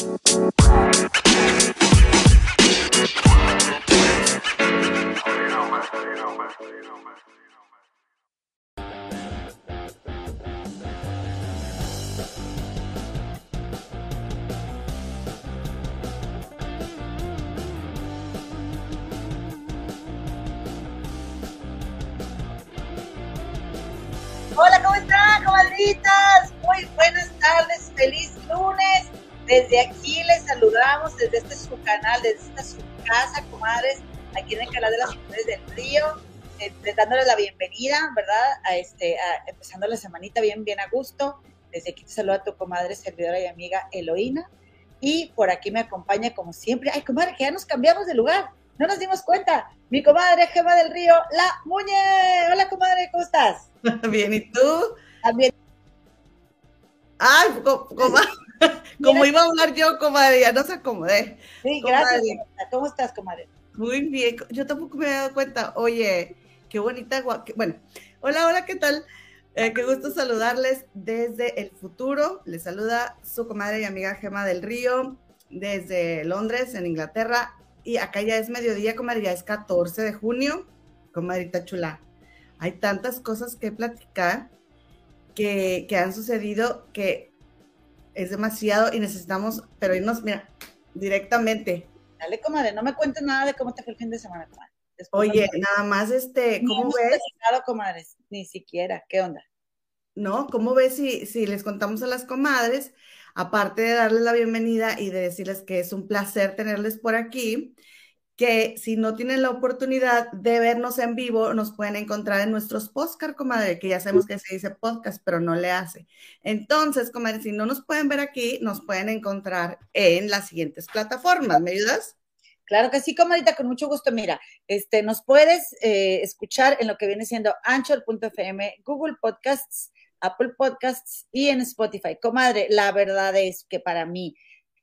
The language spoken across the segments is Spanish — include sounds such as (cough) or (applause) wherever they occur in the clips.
Bye. Desde este su canal, desde esta su casa, comadres, aquí en el canal de las mujeres del río, eh, dándoles la bienvenida, ¿verdad? A este, empezando la semanita bien, bien a gusto. Desde aquí te saluda tu comadre, servidora y amiga Eloína. Y por aquí me acompaña, como siempre, ay, comadre, que ya nos cambiamos de lugar no nos dimos cuenta. Mi comadre Gema del Río, la Muñe. Hola, comadre, ¿cómo estás? (laughs) Bien, ¿y tú? También. Ay, comadre. (laughs) Como iba a hablar yo, comadre, ya no se acomodé. Sí, gracias. ¿Cómo estás, comadre? Muy bien, yo tampoco me he dado cuenta. Oye, qué bonita. Bueno, hola, hola, ¿qué tal? Eh, qué gusto saludarles desde el futuro. Les saluda su comadre y amiga Gema del Río desde Londres, en Inglaterra y acá ya es mediodía, comadre, ya es 14 de junio, comadrita chula. Hay tantas cosas que platicar que, que han sucedido que es demasiado y necesitamos, pero irnos, mira, directamente. Dale, comadre, no me cuentes nada de cómo te fue el fin de semana, comadre. Oye, nada más, este, ¿cómo ves? comadres, ni siquiera, ¿qué onda? No, ¿cómo ves si, si les contamos a las comadres aparte de darles la bienvenida y de decirles que es un placer tenerles por aquí, que si no tienen la oportunidad de vernos en vivo, nos pueden encontrar en nuestros podcast, comadre, que ya sabemos que se dice podcast, pero no le hace. Entonces, comadre, si no nos pueden ver aquí, nos pueden encontrar en las siguientes plataformas. ¿Me ayudas? Claro que sí, comadita, con mucho gusto. Mira, este, nos puedes eh, escuchar en lo que viene siendo anchor.fm, Google Podcasts, Apple Podcasts y en Spotify. Comadre, la verdad es que para mí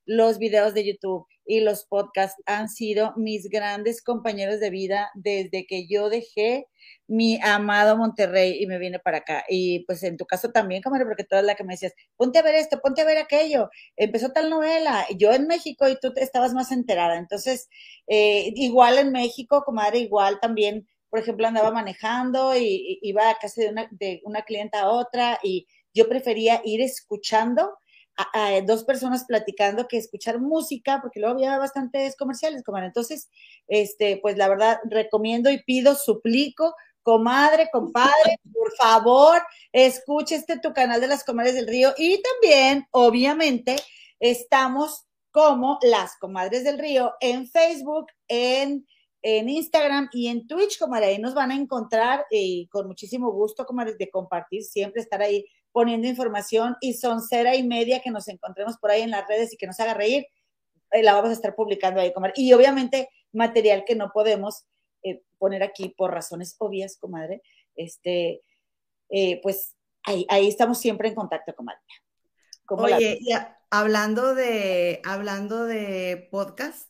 los videos de YouTube y los podcasts han sido mis grandes compañeros de vida desde que yo dejé mi amado Monterrey y me vine para acá. Y pues en tu caso también, comadre, porque tú eres la que me decías, ponte a ver esto, ponte a ver aquello. Empezó tal novela, yo en México y tú estabas más enterada. Entonces, eh, igual en México, comadre, igual también por ejemplo, andaba manejando y, iba a de una, de una clienta a otra y yo prefería ir escuchando a, dos personas platicando que escuchar música, porque luego había bastantes comerciales, comadre. Entonces, este, pues la verdad, recomiendo y pido, suplico, comadre, compadre, (laughs) por favor, escuche este tu canal de las comadres del río y también, obviamente, estamos como las comadres del río en Facebook, en en Instagram y en Twitch, comadre, ahí nos van a encontrar y eh, con muchísimo gusto, comadre, de compartir, siempre estar ahí poniendo información y son cera y media que nos encontremos por ahí en las redes y que nos haga reír, eh, la vamos a estar publicando ahí, comadre. Y obviamente material que no podemos eh, poner aquí por razones obvias, comadre, este, pues ahí, ahí estamos siempre en contacto, comadre. Oye, ya, hablando de, hablando de podcast,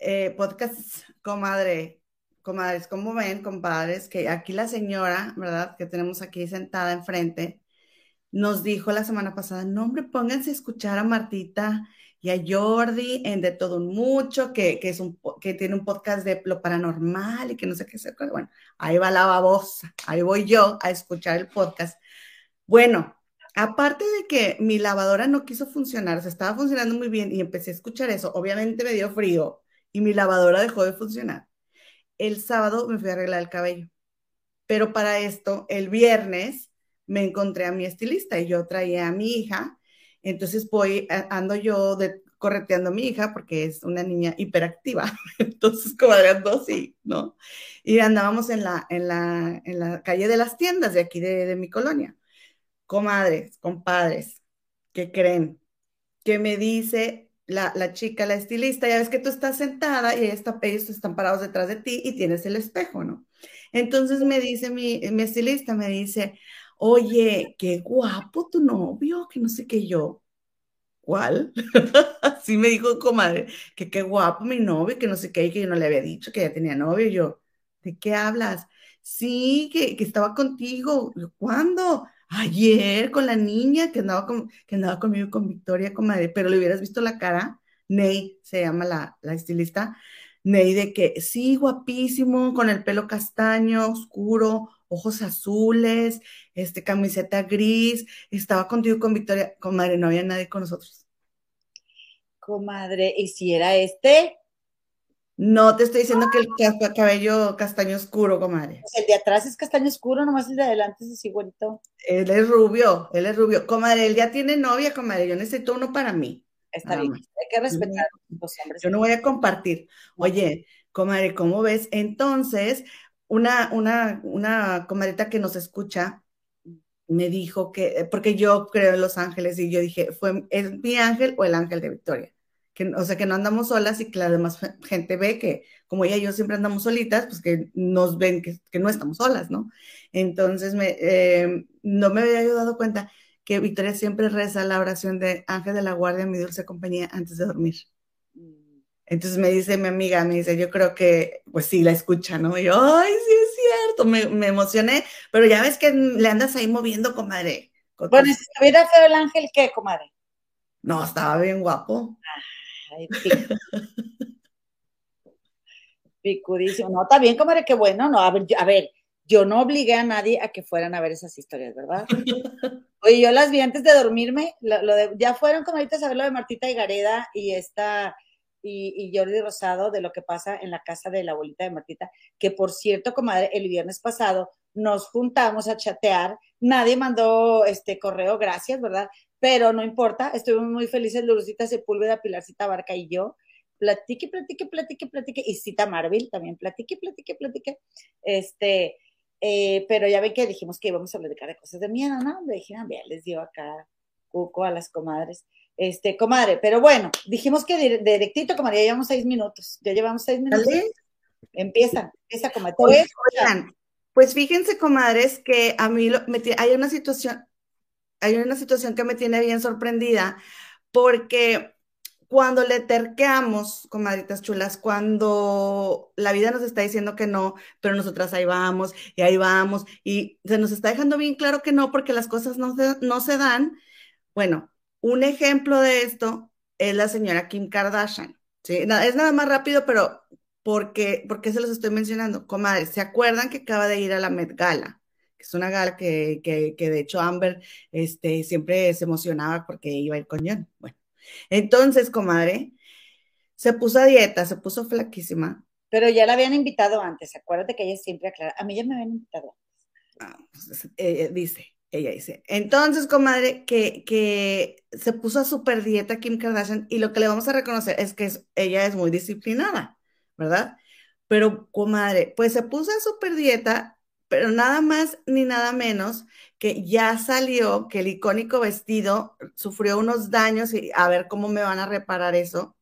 eh, podcasts, comadre, comadres, como ven, compadres, que aquí la señora, ¿verdad? Que tenemos aquí sentada enfrente, nos dijo la semana pasada, no, hombre, pónganse a escuchar a Martita y a Jordi en De Todo Un Mucho, que, es un, que tiene un podcast de lo paranormal y que no sé qué sé. Bueno, ahí va la babosa, ahí voy yo a escuchar el podcast. Bueno, aparte de que mi lavadora no quiso funcionar, o estaba funcionando muy bien y empecé a escuchar eso, obviamente me dio frío y mi lavadora dejó de funcionar. El sábado me fui a arreglar el cabello, pero para esto, el viernes me encontré a mi estilista y yo traía a mi hija, entonces voy, ando yo de, correteando a mi hija porque es una niña hiperactiva, (laughs) entonces cuadrando así, ¿no? Y andábamos en la, en la, en la calle de las tiendas de aquí de, de mi colonia. Comadres, compadres, ¿qué creen? Que me dice la, chica, la estilista, ya ves que tú estás sentada y está, ellos están parados detrás de ti y tienes el espejo, ¿no? Entonces me dice mi, estilista, me dice, oye, qué guapo tu novio, que no sé qué yo. ¿Cuál? (laughs) Así me dijo comadre, que qué guapo mi novio, que no sé qué, que yo no le había dicho que ya tenía novio. Yo, ¿de qué hablas? Sí, que, que estaba contigo. ¿Cuándo? Ayer con la niña que andaba, con, que andaba conmigo con Victoria, comadre, pero le hubieras visto la cara, Ney se llama la, la estilista, Ney de que sí, guapísimo, con el pelo castaño, oscuro, ojos azules, este, camiseta gris, estaba contigo con Victoria, comadre, no había nadie con nosotros. Comadre, ¿y si era este? No te estoy diciendo que el cabello castaño oscuro, comadre. Pues el de atrás es castaño oscuro, nomás el de adelante es así bonito. Él es rubio, él es rubio. Comadre, él ya tiene novia, comadre. Yo necesito uno para mí. Está bien, hay que respetar a los hombres. Yo no voy a compartir. Oye, comadre, ¿cómo ves? Entonces, una, una, una comadrita que nos escucha me dijo que, porque yo creo en los ángeles y yo dije, ¿fue, ¿es mi ángel o el ángel de Victoria? Que, o sea, que no andamos solas y que la demás gente ve que, como ella y yo siempre andamos solitas, pues que nos ven que, que no estamos solas, ¿no? Entonces, me, eh, no me había yo dado cuenta que Victoria siempre reza la oración de Ángel de la Guardia, mi dulce compañía, antes de dormir. Entonces me dice mi amiga, me dice, yo creo que, pues sí, la escucha, ¿no? Y yo, ay, sí es cierto, me, me emocioné, pero ya ves que le andas ahí moviendo, comadre. Bueno, si estuviera feo el ángel, ¿qué, comadre? No, estaba bien guapo. Ah. Picudísimo. No, está bien, comadre, qué bueno. No, a ver, yo, a ver, yo no obligué a nadie a que fueran a ver esas historias, ¿verdad? (laughs) Oye, yo las vi antes de dormirme. Lo, de, ya fueron, como ahorita, a saber lo de Martita y Gareda y esta y, y, Jordi Rosado de lo que pasa en la casa de la abuelita de Martita, que por cierto, comadre, el viernes pasado nos juntamos a chatear. Nadie mandó este correo, gracias, ¿verdad? pero no importa, estuvimos muy felices, Lurcita Sepúlveda, Pilarcita Barca y yo, platique, platique, platique, platique, y Cita Marvel también, platique, platique, platique, este, eh, pero ya ven que dijimos que íbamos a platicar de cosas de miedo, ¿no? Le dije, ah, les dio acá cuco a las comadres, este, comadre, pero bueno, dijimos que directito, comadre, ya llevamos seis minutos, ya llevamos seis minutos. Empieza, empieza, comadre. Pues fíjense, comadres, que a mí hay una situación, hay una situación que me tiene bien sorprendida porque cuando le terqueamos, comadritas chulas, cuando la vida nos está diciendo que no, pero nosotras ahí vamos y ahí vamos y se nos está dejando bien claro que no porque las cosas no se, no se dan. Bueno, un ejemplo de esto es la señora Kim Kardashian. ¿sí? es nada más rápido, pero porque, ¿por qué se los estoy mencionando? Comadres, ¿se acuerdan que acaba de ir a la Met Gala? es una gala que, de hecho Amber este, siempre se emocionaba porque iba a ir con John. Bueno, entonces, comadre, se puso a dieta, se puso flaquísima. Pero ya la habían invitado antes, acuérdate que ella siempre aclara, a mí ya me habían invitado antes. Ah, pues, eh, dice, ella dice. Entonces, comadre, que, que se puso a super dieta Kim Kardashian y lo que le vamos a reconocer es que ella es muy disciplinada, ¿verdad? Pero, comadre, pues se puso a super dieta pero nada más ni nada menos que ya salió que el icónico vestido sufrió unos daños y a ver cómo me van a reparar eso.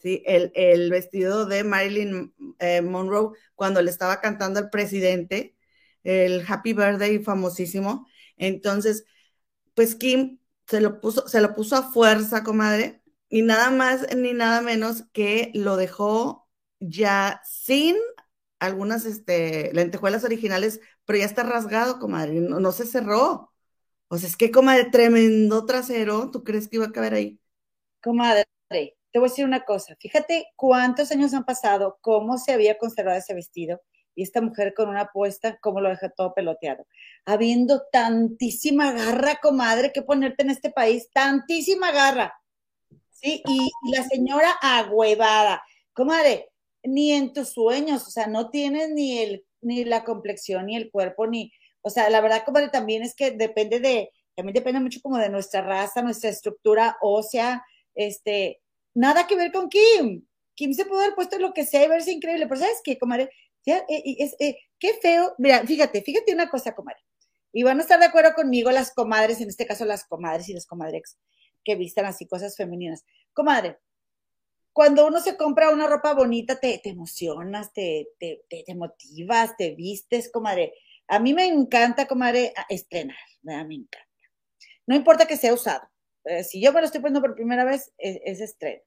¿sí? El, vestido de Marilyn eh, Monroe cuando le estaba cantando al presidente, el Happy Birthday famosísimo. Entonces, pues Kim se lo puso, se lo puso a fuerza, comadre, y nada más ni nada menos que lo dejó ya sin algunas este, lentejuelas originales pero ya está rasgado, comadre, no, se cerró. O sea, es que, comadre, tremendo trasero, ¿tú crees que iba a caber ahí? Comadre, te voy a decir una cosa, fíjate cuántos años han pasado, cómo se había conservado ese vestido y esta mujer con una apuesta, cómo lo deja todo peloteado. Habiendo tantísima garra, comadre, que ponerte en este país, tantísima garra. ¿Sí? Y, y la señora agüevada, comadre, ni en tus sueños, o sea, no tienes ni el ni la complexión, ni el cuerpo, ni, o sea, la verdad, como también es que depende de, también depende mucho como de nuestra raza, nuestra estructura ósea, este, nada que ver con Kim. Kim se puede haber puesto lo que sea y verse increíble, pero ¿sabes qué, comadre? Ya, eh, eh, qué feo, mira, fíjate, fíjate una cosa, comadre, y van a estar de acuerdo conmigo las comadres, en este caso las comadres y las comadres que vistan así cosas femeninas. Comadre, cuando uno se compra una ropa bonita, te, emocionas, te, te, te, motivas, te vistes, comadre. A mí me encanta, comadre, estrenar, ¿verdad? me encanta. No importa que sea usado. Eh, si yo me lo estoy poniendo por primera vez, es, es estreno.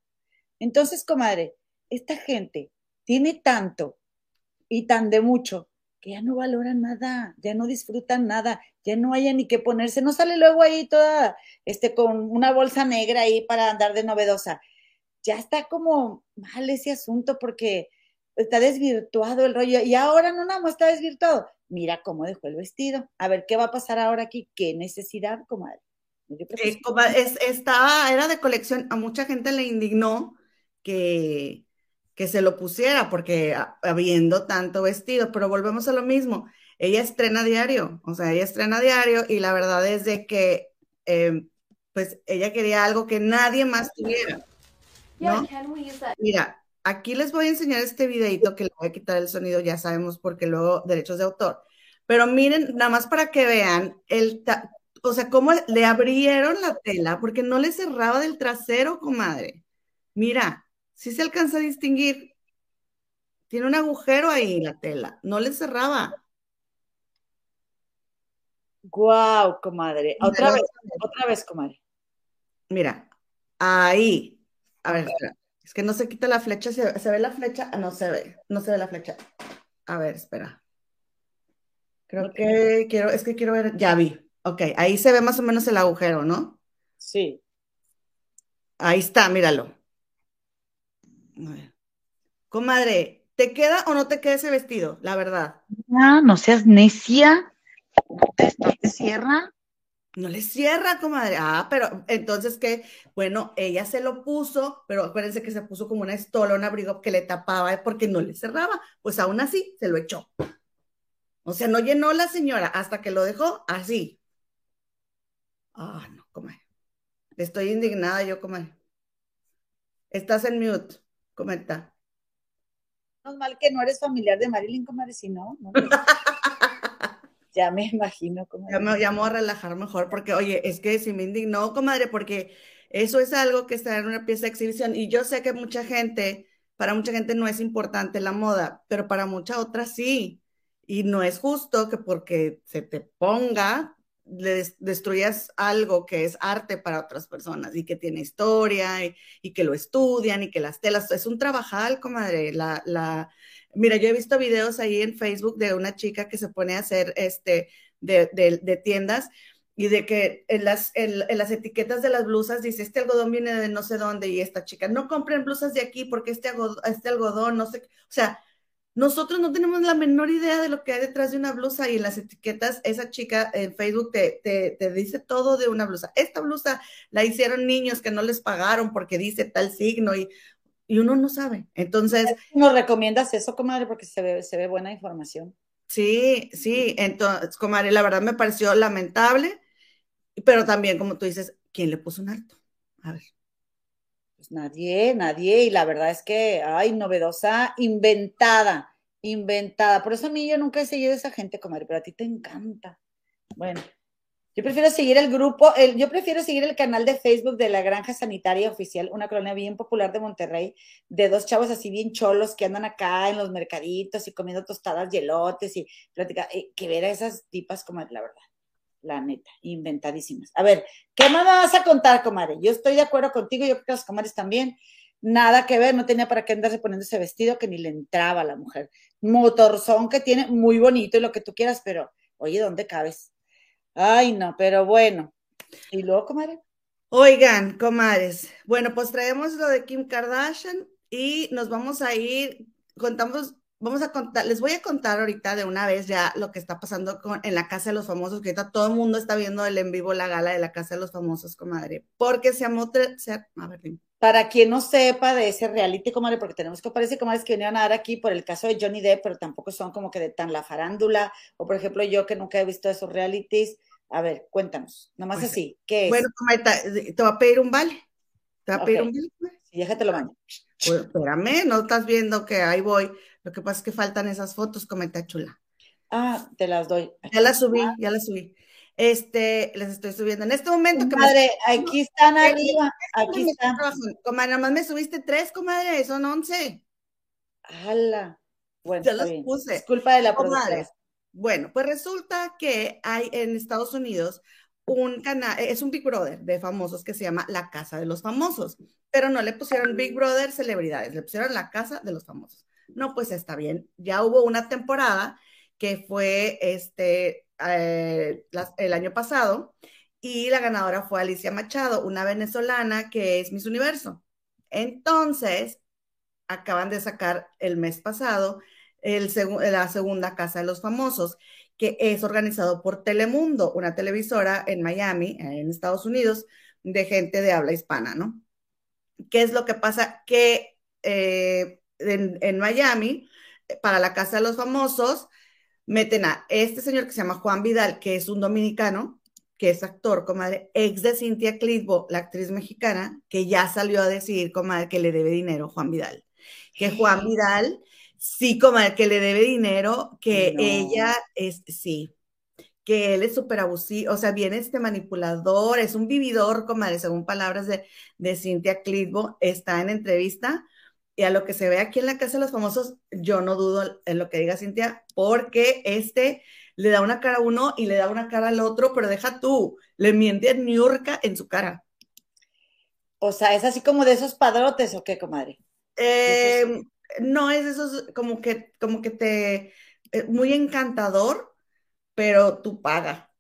Entonces, comadre, esta gente tiene tanto y tan de mucho que ya no valoran nada, ya no disfrutan nada, ya no haya ni qué ponerse, no sale luego ahí toda, este, con una bolsa negra ahí para andar de novedosa. Ya está como mal ese asunto porque está desvirtuado el rollo y ahora no nada más está desvirtuado. Mira cómo dejó el vestido. A ver qué va a pasar ahora aquí. ¿Qué necesidad, comadre? Eh, es, estaba, era de colección. A mucha gente le indignó que, que se lo pusiera porque habiendo tanto vestido, pero volvemos a lo mismo. Ella estrena diario, o sea, ella estrena diario y la verdad es de que em, pues ella quería algo que nadie más tuviera. ¿No? Mira, aquí les voy a enseñar este videito que le voy a quitar el sonido, ya sabemos porque luego derechos de autor. Pero miren, nada más para que vean el, o sea, cómo le abrieron la tela porque no le cerraba del trasero, comadre. Mira, si se alcanza a distinguir. Tiene un agujero ahí la tela, no le cerraba. Guau, comadre. Otra vez, otra vez, comadre. Mira, ahí. A ver, es que no se quita la flecha. ¿Se, ve la flecha? Ah, no se ve. No se ve la flecha. A ver, espera. Creo que quiero, es que quiero ver. Ya vi. Ok, ahí se ve más o menos el agujero, ¿no? Sí. Ahí está, míralo. Comadre, ¿te queda o no te queda ese vestido? La verdad. No, no seas necia. ¿No te cierra? No le cierra, comadre. Ah, pero entonces que, bueno, ella se lo puso, pero acuérdense que se puso como una estola, un abrigo que le tapaba porque no le cerraba. Pues aún así se lo echó. O sea, no llenó la señora hasta que lo dejó así. Ah, no, comadre. Estoy indignada yo, comadre. Estás en mute, comenta. No mal que no eres familiar de Marilyn, comadre, si no. no (laughs) Ya me imagino. Comadre. Ya me, ya a relajar mejor, porque, oye, es que si me indignó, comadre, porque eso es algo que está en una pieza de exhibición. Y yo sé que mucha gente, para mucha gente no es importante la moda, pero para mucha otra sí. Y no es justo que porque se te ponga, le destruyas algo que es arte para otras personas y que tiene historia y, y, que lo estudian y que las telas, es un trabajal, comadre, la, la, Mira, yo he visto videos ahí en Facebook de una chica que se pone a hacer este de, de, tiendas y de que en las, en, las etiquetas de las blusas dice, este algodón viene de no sé dónde y esta chica, no compren blusas de aquí porque este algodón, este algodón no sé, o sea, nosotros no tenemos la menor idea de lo que hay detrás de una blusa y en las etiquetas esa chica en Facebook te, te, te, dice todo de una blusa. Esta blusa la hicieron niños que no les pagaron porque dice tal signo y y uno no sabe. Entonces. ¿Nos recomiendas eso, comadre? Porque se ve, se ve buena información. Sí, sí. Entonces, comadre, la verdad me pareció lamentable, pero también, como tú dices, ¿quién le puso un alto? A ver. Pues nadie, nadie. Y la verdad es que, ay, novedosa, inventada, inventada. Por eso a mí yo nunca he seguido a esa gente, comadre, pero a ti te encanta. Bueno, yo prefiero seguir el grupo, yo prefiero seguir el canal de Facebook de la Granja Sanitaria Oficial, una colonia bien popular de Monterrey, de dos chavos así bien cholos que andan acá en los mercaditos y comiendo tostadas y elotes y plática, eh, que ver a esas tipas como la verdad, la neta, inventadísimas. A ver, ¿qué más vas a contar, comadre? Yo estoy de acuerdo contigo, yo creo que las comadres también. Nada que ver, no tenía para qué andarse poniendo ese vestido que ni le entraba a la mujer. Motorzón que tiene muy bonito y lo que tú quieras, pero oye, ¿dónde cabes? Ay, no, pero bueno. ¿Y luego, comadre? Oigan, comadres. Bueno, pues traemos lo de Kim Kardashian y nos vamos a ir, contamos, vamos a contar, les voy a contar ahorita de una vez ya lo que está pasando con, en la Casa de los Famosos, que ahorita todo el mundo está viendo el en vivo la gala de la Casa de los Famosos, comadre, porque se amó, se, a ver, para quien no sepa de ese reality, comadre, porque tenemos que parece comadres que venían a dar aquí por el caso de Johnny Depp, pero tampoco son como que de tan la farándula, o por ejemplo yo que nunca he visto esos realities. A ver, cuéntanos, nomás pues, así, ¿qué es? Bueno, comadre, te va a pedir un vale. Te va a pedir un vale. Sí, déjate lo baño. Pues, espérame, no estás viendo que ahí voy. Lo que pasa es que faltan esas fotos, cometa chula. Ah, te las doy. Ya las subí, ya las subí. Este, les estoy subiendo en este momento. Que comadre, aquí están arriba. Aquí están. Comadre, nada más me subiste tres, comadre, son once. ¡Hala! Bueno, ya los puse. Es culpa de la producción. Bueno, pues resulta que hay en Estados Unidos un canal, es un Big Brother de famosos que se llama La Casa de los Famosos, pero no le pusieron Big Brother celebridades, le pusieron La Casa de los Famosos. No, pues está bien. Ya hubo una temporada que fue este, eh, el año pasado, y la ganadora fue Alicia Machado, una venezolana que es Miss Universo. Entonces, acaban de sacar el mes pasado el la segunda Casa de los Famosos, que es organizado por Telemundo, una televisora en Miami, en Estados Unidos, de gente de habla hispana, ¿no? ¿Qué es lo que pasa? Que eh, en, Miami, para la Casa de los Famosos, meten a este señor que se llama Juan Vidal, que es un dominicano, que es actor, comadre, ex de Cintia Clitbo, la actriz mexicana, que ya salió a decir, comadre, que le debe dinero Juan Vidal. Que Juan Vidal, sí, comadre, que le debe dinero, que ella es, sí, que él es súper abusivo, o sea, viene este manipulador, es un vividor, comadre, según palabras de, de Cintia Clitbo, está en entrevista, y a lo que se ve aquí en la Casa de los Famosos, yo no dudo en lo que diga Cintia, porque este le da una cara a uno y le da una cara al otro, pero deja tú, le miente a Niurka en su cara. O sea, es así como de esos padrotes o qué, comadre. Eh, no es esos como que, como que te, eh, muy encantador, pero tú paga,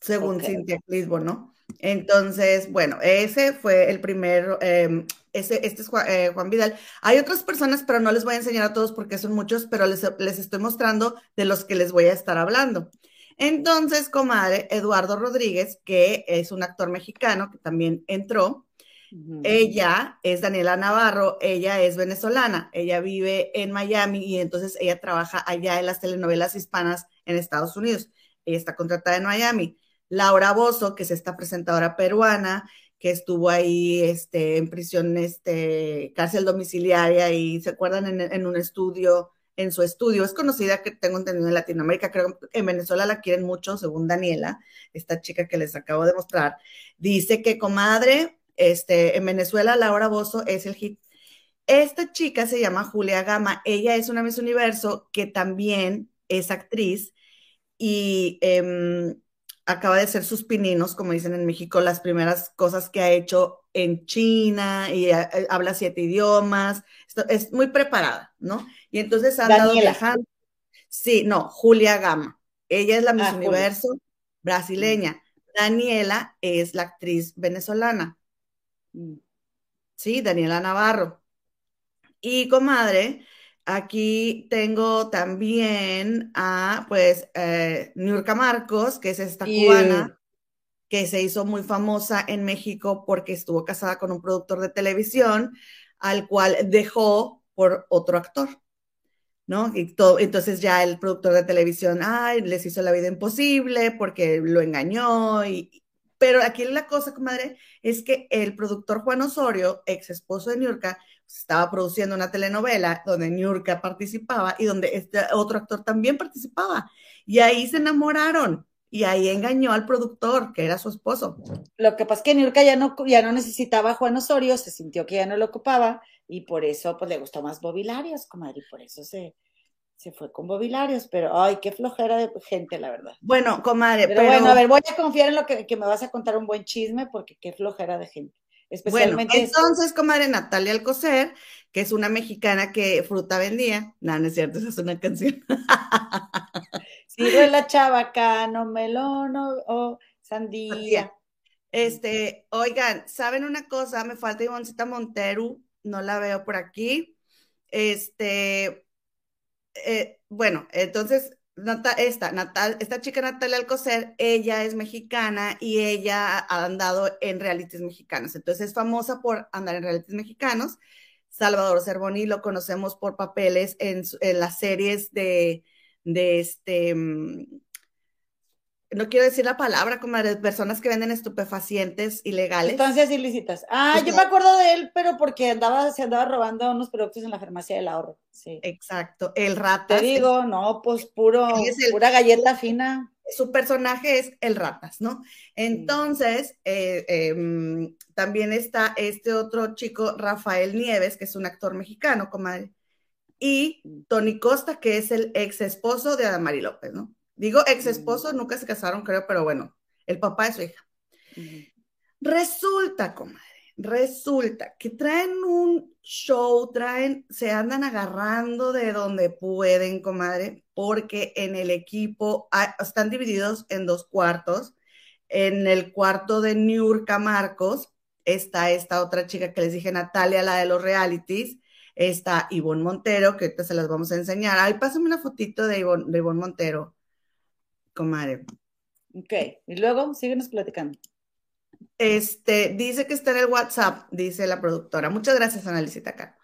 según Cintia Clisbo, ¿no? Entonces, bueno, ese fue el primer, em, este es eh, Juan, Vidal. Hay otras personas, pero no les voy a enseñar a todos porque son muchos, pero les, les estoy mostrando de los que les voy a estar hablando. Entonces, comadre, Eduardo Rodríguez, que es un actor mexicano que también entró, ella es Daniela Navarro, ella es venezolana, ella vive en Miami y entonces ella trabaja allá en las telenovelas hispanas en Estados Unidos. Ella está contratada en Miami. Laura Bozo, que es esta presentadora peruana, que estuvo ahí este, en prisión, este, cárcel domiciliaria y se acuerdan en, un estudio, en su estudio. Es conocida que tengo entendido en Latinoamérica, creo que en Venezuela la quieren mucho, según Daniela, esta chica que les acabo de mostrar. Dice que, comadre, este, en Venezuela Laura Bozo es el hit. Esta chica se llama Julia Gama, ella es una Miss Universo que también es actriz y em, acaba de ser sus pininos, como dicen en México, las primeras cosas que ha hecho en China y eh, habla siete idiomas, es muy preparada, ¿no? Y entonces ha andado viajando. Sí, no, Julia Gama. Ella es la Miss ah, Universo brasileña. Daniela es la actriz venezolana. Mm. Sí, Daniela Navarro. Y comadre, Aquí tengo también a, pues, eh, Nurka Marcos, que es esta cubana, que se hizo muy famosa en México porque estuvo casada con un productor de televisión, al cual dejó por otro actor, ¿no? Y todo, entonces ya el productor de televisión, ay, les hizo la vida imposible porque lo engañó y, pero aquí la cosa, comadre, es que el productor Juan Osorio, ex esposo de Estaba produciendo una telenovela donde Niurka participaba y donde este otro actor también participaba. Y ahí se enamoraron y ahí engañó al productor, que era su esposo. Lo que pasa es que Niurka ya no, ya no necesitaba a Juan Osorio, se sintió que ya no lo ocupaba y por eso pues le gustó más Bobilarios, comadre, y por eso se, se fue con Bobilarios, pero ay, qué flojera de gente, la verdad. Bueno, comadre, pero, bueno, a ver, voy a confiar en lo que, que me vas a contar un buen chisme porque qué flojera de gente. Especialmente bueno, entonces, comadre Natalia Alcocer, que es una mexicana que fruta vendía. No, no es cierto, esa es una canción. (laughs) Sigo la (laughs) chabacano, melón o sandía. Este, oigan, ¿saben una cosa? Me falta Ivoncita Montero, no la veo por aquí. Este, eh, bueno, entonces esta, Natal, esta chica Natalia Alcocer, ella es mexicana y ella ha andado en realities mexicanos. Entonces es famosa por andar en realities mexicanos. Salvador Cervoni lo conocemos por papeles en, las series de, de este, mm, no quiero decir la palabra, como de personas que venden estupefacientes ilegales. Sustancias ilícitas. Ah, yo me acuerdo de él, pero porque andaba, se andaba robando unos productos en la farmacia del ahorro. Sí. Exacto. El ratas. Te digo, no, pues puro, pura galleta fina. Su personaje es el ratas, ¿no? Entonces, eh, em, también está este otro chico, Rafael Nieves, que es un actor mexicano, comadre. Y mm. Tony Costa, que es el ex esposo de Adamari López, ¿no? Digo ex esposo, nunca se casaron, creo, pero bueno, el papá de su hija. Resulta, comadre, Resulta que traen un show, traen, se andan agarrando de donde pueden, comadre, porque en el equipo están divididos en dos cuartos. En el cuarto de Niurka Marcos está esta otra chica que les dije, Natalia, la de los realities. Está Ivonne Montero, que ahorita se las vamos a enseñar. Ay, pásame una fotito de Ivonne, de Ivonne Montero, comadre. Ok, y luego síguenos platicando. Este, dice que está en el WhatsApp, dice la productora. Muchas gracias, Analicita acá.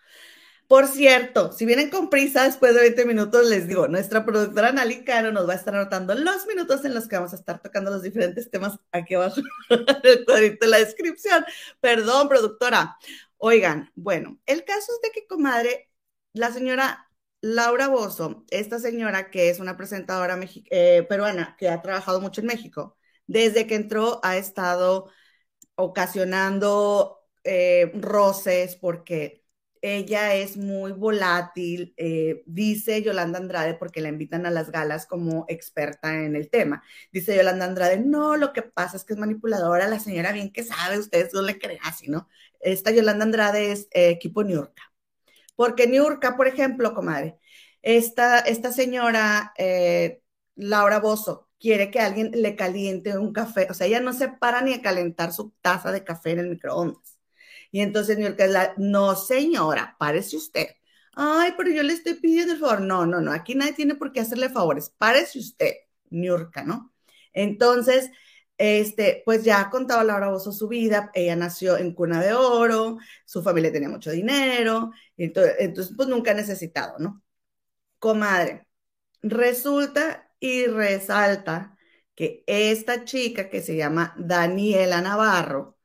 Por cierto, si vienen con prisa, después de 20 minutos, les digo, nuestra productora Anali Caro nos va a estar anotando los minutos en los que vamos a estar tocando los diferentes temas aquí abajo (laughs) el cuadrito de la descripción. Perdón, productora. Oigan, bueno, el caso es de que, comadre, la señora Laura Bozo, esta señora que es una presentadora eh, peruana que ha trabajado mucho en México, desde que entró ha estado ocasionando eh, roces porque ella es muy volátil, eh, dice Yolanda Andrade, porque la invitan a las galas como experta en el tema. Dice Yolanda Andrade, no, lo que pasa es que es manipuladora, la señora bien que sabe, ustedes no le creen así, ¿no? Esta Yolanda Andrade es equipo Niurka. Porque Niurka, por ejemplo, comadre, esta, esta señora Laura Bozo, quiere que alguien le caliente un café. O sea, ella no se para ni a calentar su taza de café en el microondas. Y entonces York es la, no señora, párese usted. Ay, pero yo le estoy pidiendo el favor. No, no, no, aquí nadie tiene por qué hacerle favores. Párese usted, New ¿no? Entonces, este, pues ya contaba Laura Bozo su vida, ella nació en cuna de oro, su familia tenía mucho dinero, entonces, entonces pues nunca ha necesitado, ¿no? Comadre, resulta y resalta que esta chica que se llama Daniela Navarro,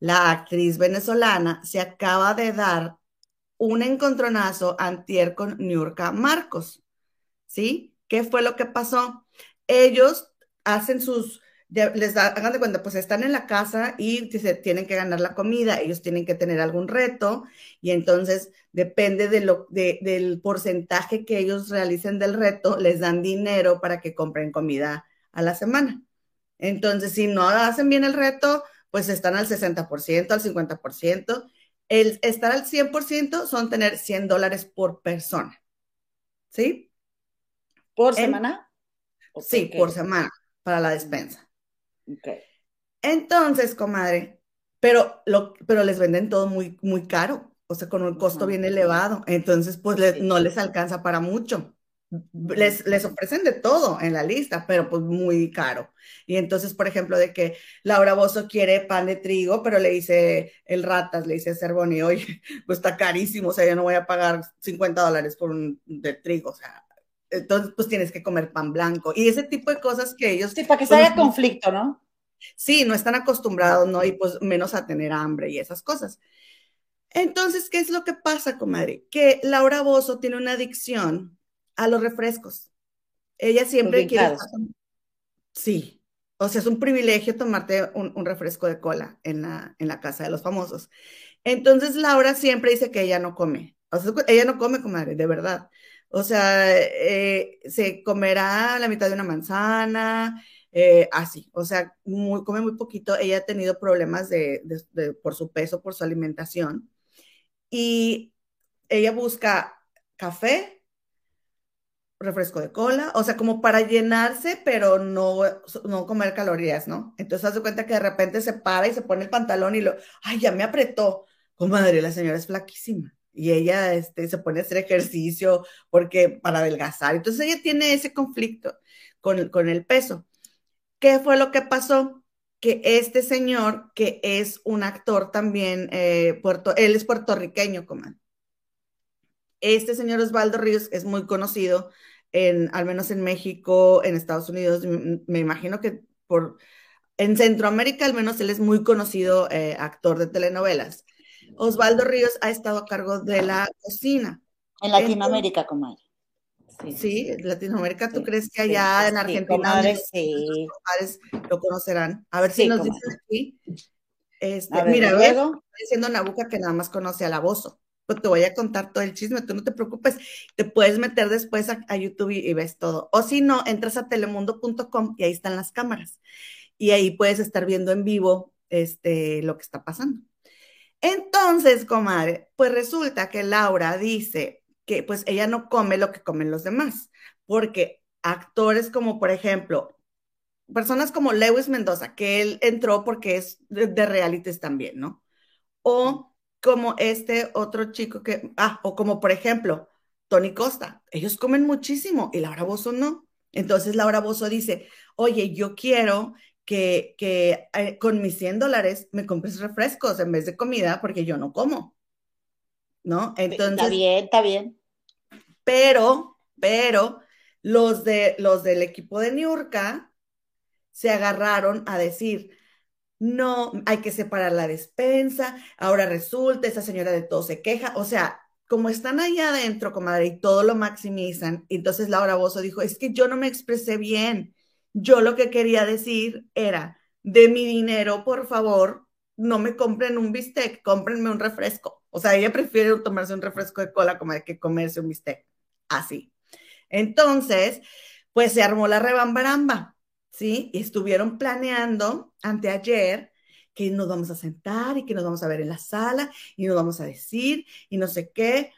la actriz venezolana, se acaba de dar un encontronazo antier con Niurka Marcos. ¿Sí? ¿Qué fue lo que pasó? Ellos hacen sus les da, hagan de cuenta, pues están en la casa y se tienen que ganar la comida, ellos tienen que tener algún reto y entonces depende de lo, del porcentaje que ellos realicen del reto, les dan dinero para que compren comida a la semana. Entonces, si no hacen bien el reto, pues están al 60%, al 50%. El estar al 100% son tener 100 dólares por persona. ¿Sí? ¿Por semana? Sí, por semana, para la despensa. Entonces, comadre, pero, lo, pero les venden todo muy, muy caro, o sea, con un costo bien elevado. Entonces, pues no les alcanza para mucho. Les, les, ofrecen de todo en la lista, pero pues muy caro. Y entonces, por ejemplo, de que Laura Bozo quiere pan de trigo, pero le dice el ratas, le dice Cervoni, oye, pues está carísimo, o sea, yo no voy a pagar 50 dólares por un de trigo, o sea, entonces pues tienes que comer pan blanco y ese tipo de cosas que ellos... Sí, para que se haya conflicto, ¿no? Sí, no están acostumbrados, ¿no? Y pues menos a tener hambre y esas cosas. Entonces, ¿qué es lo que pasa, comadre? Que Laura Bozo tiene una adicción a los refrescos. Ella siempre quiere... Sí, o sea, es un privilegio tomarte un, refresco de cola en la, en la casa de los famosos. Entonces, Laura siempre dice que ella no come. O sea, ella no come, comadre, de verdad. O sea, eh, se comerá la mitad de una manzana, eh, así, o sea, come muy poquito. Ella ha tenido problemas de, por su peso, por su alimentación. Y ella busca café, refresco de cola, o sea, como para llenarse, pero no, no comer calorías, ¿no? Entonces hace cuenta que de repente se para y se pone el pantalón y lo, ay, ya me apretó. Comadre, la señora es flaquísima y ella este, se pone a hacer ejercicio porque para adelgazar. Entonces ella tiene ese conflicto con, con el peso. ¿Qué fue lo que pasó? Que este señor, que es un actor también, eh, puerto, él es puertorriqueño, comadre. Este señor Osvaldo Ríos es muy conocido, en, al menos en México, en Estados Unidos, me imagino que por, en Centroamérica al menos él es muy conocido eh, actor de telenovelas. Osvaldo Ríos ha estado a cargo de la cocina. En Latinoamérica, comadre. Sí, Latinoamérica, ¿tú crees que allá en Argentina sí, lo conocerán? A ver si nos dicen aquí. Este, mira, luego diciendo Nabuca que nada más conoce a la Bozo. Pues te voy a contar todo el chisme, tú no te preocupes. Te puedes meter después a, YouTube y, ves todo. O si no, entras a telemundo.com y ahí están las cámaras. Y ahí puedes estar viendo en vivo este, lo que está pasando. Entonces, comadre, pues resulta que Laura dice que pues ella no come lo que comen los demás, porque actores como, por ejemplo, personas como Lewis Mendoza, que él entró porque es de, de realities también, ¿no? O como este otro chico que, ah, o como por ejemplo, Tony Costa, ellos comen muchísimo y Laura Bozo no. Entonces Laura Bozo dice, oye, yo quiero que, que eh, con mis 100 dólares me compres refrescos en vez de comida porque yo no como. ¿No? Entonces... Está bien, está bien. Pero, pero, los, de, los del equipo de Niurka se agarraron a decir, no, hay que separar la despensa, ahora resulta, esa señora de todo se queja, o sea, como están ahí adentro, comadre, y todo lo maximizan, entonces Laura Bozo dijo, es que yo no me expresé bien, yo lo que quería decir era, de mi dinero, por favor, no me compren un bistec, cómprenme un refresco. O sea, ella prefiere tomarse un refresco de cola como que comerse un bistec. Así. Entonces, pues se armó la rebambaramba, ¿sí? Y estuvieron planeando anteayer que nos vamos a sentar y que nos vamos a ver en la sala y nos vamos a decir y no sé qué.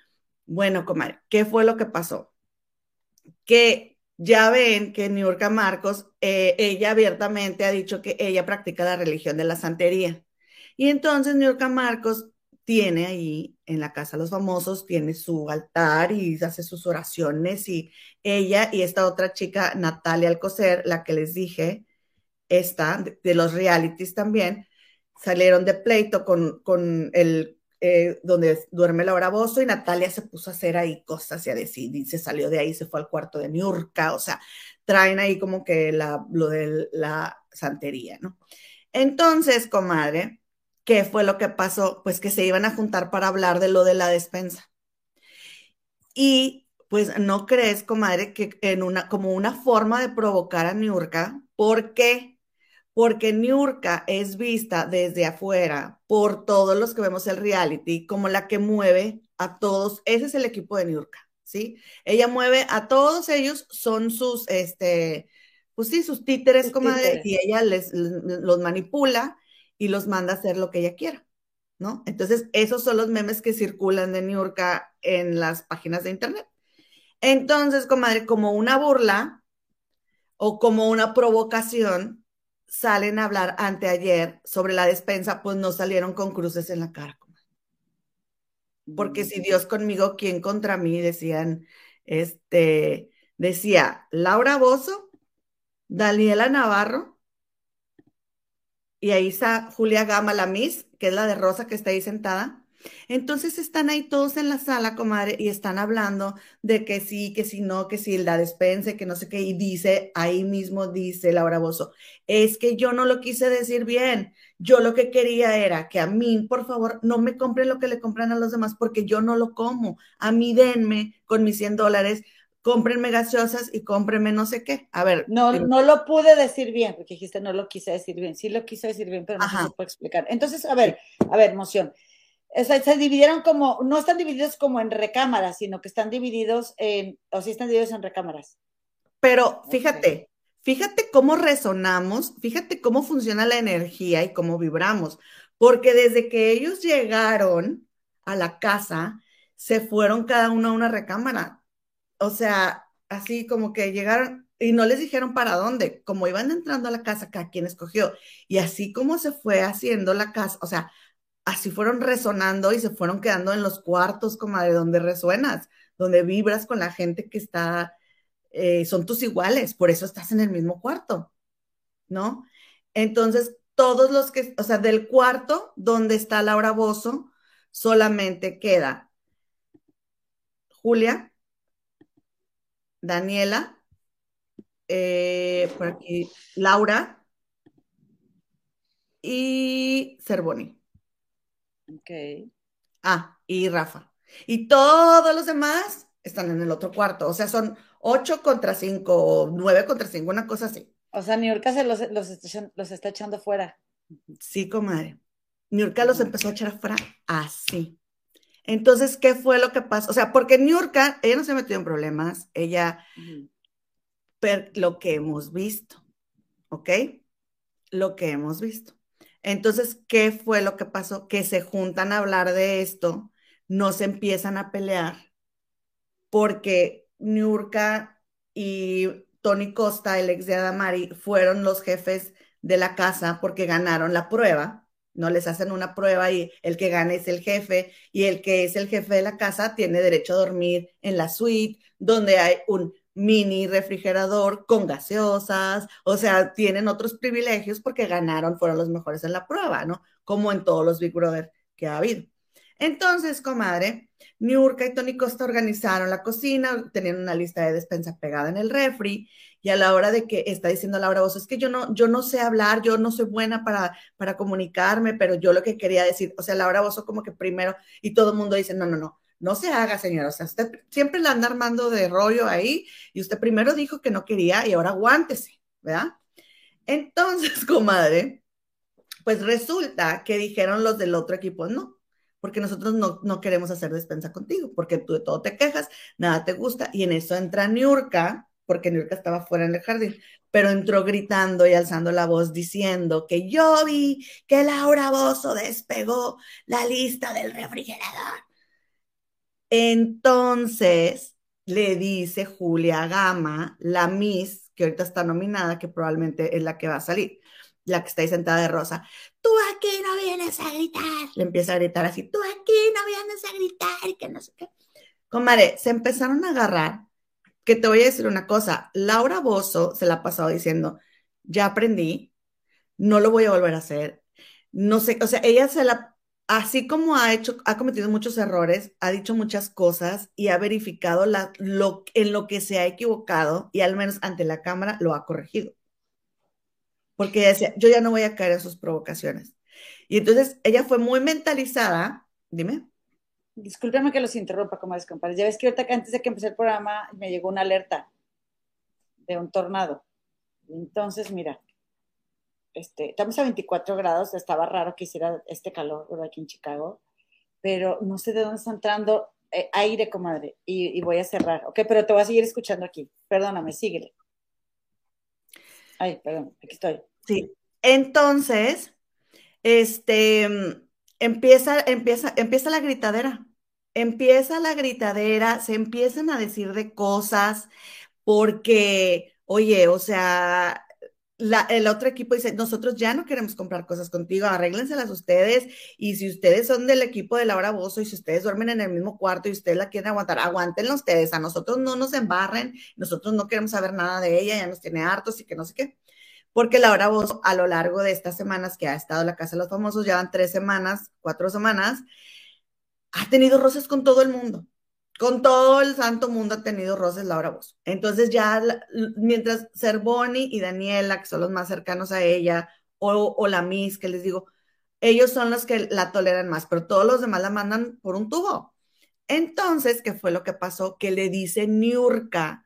Bueno, comadre, ¿qué fue lo que pasó? Que ya ven que Niurka Marcos, eh, ella abiertamente ha dicho que ella practica la religión de la santería. Y entonces Niurka Marcos tiene ahí en la casa de los famosos, tiene su altar y hace sus oraciones y ella y esta otra chica, Natalia Alcocer, la que les dije, esta, de, de los realities también, salieron de pleito con, con el eh, donde duerme Laura Bozo y Natalia se puso a hacer ahí cosas y a decir, y se salió de ahí, se fue al cuarto de Niurka, o sea, traen ahí como que la, lo de la santería, ¿no? Entonces, comadre, ¿qué fue lo que pasó? Pues que se iban a juntar para hablar de lo de la despensa. Y pues no crees, comadre, que en una, como una forma de provocar a Niurka, ¿por qué? Porque Niurka es vista desde afuera por todos los que vemos el reality como la que mueve a todos. Ese es el equipo de Niurka, ¿sí? Ella mueve a todos ellos, son sus, este, pues sí, sus títeres, comadre, y ella les, los manipula y los manda a hacer lo que ella quiera, ¿no? Entonces, esos son los memes que circulan de Niurka en las páginas de internet. Entonces, comadre, como una burla o como una provocación, salen a hablar anteayer sobre la despensa, pues no salieron con cruces en la cara. Porque si Dios conmigo, ¿quién contra mí? Decían, este, decía Laura Bozo, Daniela Navarro, y ahí está Julia Gama, la Miss, que es la de Rosa que está ahí sentada, entonces están ahí todos en la sala, comadre, y están hablando de que sí, que sí, no, que sí, la despense, que no sé qué, y dice, ahí mismo dice Laura Bozo, es que yo no lo quise decir bien, yo lo que quería era que a mí, por favor, no me compren lo que le compran a los demás porque yo no lo como, a mí denme con mis 100 dólares cómprenme gaseosas y cómprenme no sé qué. A ver. No, no lo pude decir bien, porque dijiste no lo quise decir bien. Sí lo quise decir bien, pero no se puede explicar. Entonces, a ver, a ver, emoción o sea, se dividieron como, no están divididos como en recámaras, sino que están divididos en, o sí están divididos en recámaras. Pero fíjate, fíjate cómo resonamos, fíjate cómo funciona la energía y cómo vibramos, porque desde que ellos llegaron a la casa, se fueron cada uno a una recámara. O sea, así como que llegaron y no les dijeron para dónde, como iban entrando a la casa, cada quien escogió. Y así como se fue haciendo la casa, o sea, así fueron resonando y se fueron quedando en los cuartos, como de donde resuenas, donde vibras con la gente que está, eh, son tus iguales, por eso estás en el mismo cuarto, ¿no? Entonces, todos los que, o sea, del cuarto donde está Laura Bozo, solamente queda Julia, Daniela, eh, por aquí, Laura y Cervoni. Ok. Ah, y Rafa. Y todos los demás están en el otro cuarto. O sea, son ocho contra cinco o nueve contra cinco, una cosa así. O sea, Niurka se los, los, está, echando fuera. Sí, comadre. Niurka los empezó a echar afuera así. Entonces, ¿qué fue lo que pasó? O sea, porque Niurka, ella no se metió en problemas, ella, lo que hemos visto, ¿ok? Lo que hemos visto. Entonces, ¿qué fue lo que pasó? Que se juntan a hablar de esto, no se empiezan a pelear, porque Niurka y Tony Costa, el ex de Adamari, fueron los jefes de la casa porque ganaron la prueba. No les hacen una prueba y el que gane es el jefe y el que es el jefe de la casa tiene derecho a dormir en la suite donde hay un mini refrigerador con gaseosas, o sea, tienen otros privilegios porque ganaron, fueron los mejores en la prueba, ¿no? Como en todos los Big Brother que ha habido. Entonces, comadre, Niurka y Tony Costa organizaron la cocina, tenían una lista de despensa pegada en el refri, y a la hora de que está diciendo Laura Bozo, es que yo no, yo no sé hablar, yo no soy buena para, para comunicarme, pero yo lo que quería decir, o sea, Laura Bozo como que primero, y todo el mundo dice, no, no, no, no se haga, señora. O sea, usted siempre la anda armando de rollo ahí y usted primero dijo que no quería y ahora aguántese, ¿verdad? Entonces, (laughs) comadre, pues resulta que dijeron los del otro equipo, no, porque nosotros no, no queremos hacer despensa contigo, porque tú de todo te quejas, nada te gusta. Y en eso entra Niurka, porque Niurka estaba fuera en el jardín, pero entró gritando y alzando la voz diciendo que yo vi que Laura Bozo despegó la lista del refrigerador entonces le dice Julia Gama, la Miss, que ahorita está nominada, que probablemente es la que va a salir, la que está ahí sentada de rosa. Tú aquí no vienes a gritar. Le empieza a gritar así, tú aquí no vienes a gritar que no sé qué. Comadre, se empezaron a agarrar, que te voy a decir una cosa, Laura Bozo se la ha pasado diciendo, ya aprendí, no lo voy a volver a hacer. No sé, o sea, ella se la así como ha hecho, ha cometido muchos errores, ha dicho muchas cosas y ha verificado lo, en lo que se ha equivocado y al menos ante la cámara lo ha corregido. Porque ella decía, yo ya no voy a caer en sus provocaciones. Y entonces ella fue muy mentalizada, dime. Discúlpeme que los interrumpa, como compadres. Ya ves que ahorita antes de que empecé el programa me llegó una alerta de un tornado. Entonces, mira, este, estamos a 24 grados, estaba raro que hiciera este calor aquí en Chicago, pero no sé de dónde está entrando eh, aire, comadre, y, voy a cerrar. Ok, pero te voy a seguir escuchando aquí. Perdóname, síguele. Ay, perdón, aquí estoy. Sí. Entonces, este, empieza, empieza, empieza la gritadera. Empieza la gritadera, se empiezan a decir de cosas porque, oye, o sea, el otro equipo dice, nosotros ya no queremos comprar cosas contigo, arréglenselas ustedes, y si ustedes son del equipo de Laura Bozo y si ustedes duermen en el mismo cuarto y ustedes la quieren aguantar, aguántenla ustedes, a nosotros no nos embarren, nosotros no queremos saber nada de ella, ya nos tiene hartos y que no sé qué. Porque Laura Bozo, a lo largo de estas semanas que ha estado en la Casa de los Famosos, ya van tres semanas, cuatro semanas, ha tenido roces con todo el mundo con todo el santo mundo ha tenido roces Laura Bozo. Entonces ya, mientras ser Bonnie y Daniela, que son los más cercanos a ella, o, la Miss, que les digo, ellos son los que la toleran más, pero todos los demás la mandan por un tubo. Entonces, ¿qué fue lo que pasó? Que le dice Niurka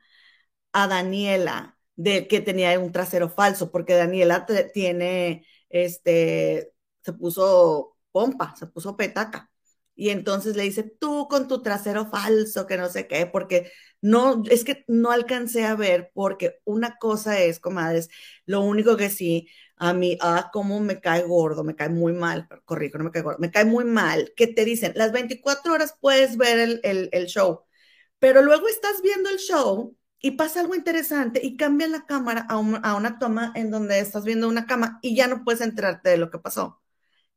a Daniela de que tenía un trasero falso, porque Daniela tiene, este, se puso pompa, se puso petaca y entonces le dice, tú con tu trasero falso, que no sé qué, porque no, es que no alcancé a ver, porque una cosa es, comadres, lo único que sí, a mí, ah, cómo me cae gordo, me cae muy mal, corrijo, no me cae gordo, me cae muy mal, que te dicen, las 24 horas puedes ver el, el show, pero luego estás viendo el show y pasa algo interesante y cambia la cámara a, a una toma en donde estás viendo una cama y ya no puedes enterarte de lo que pasó.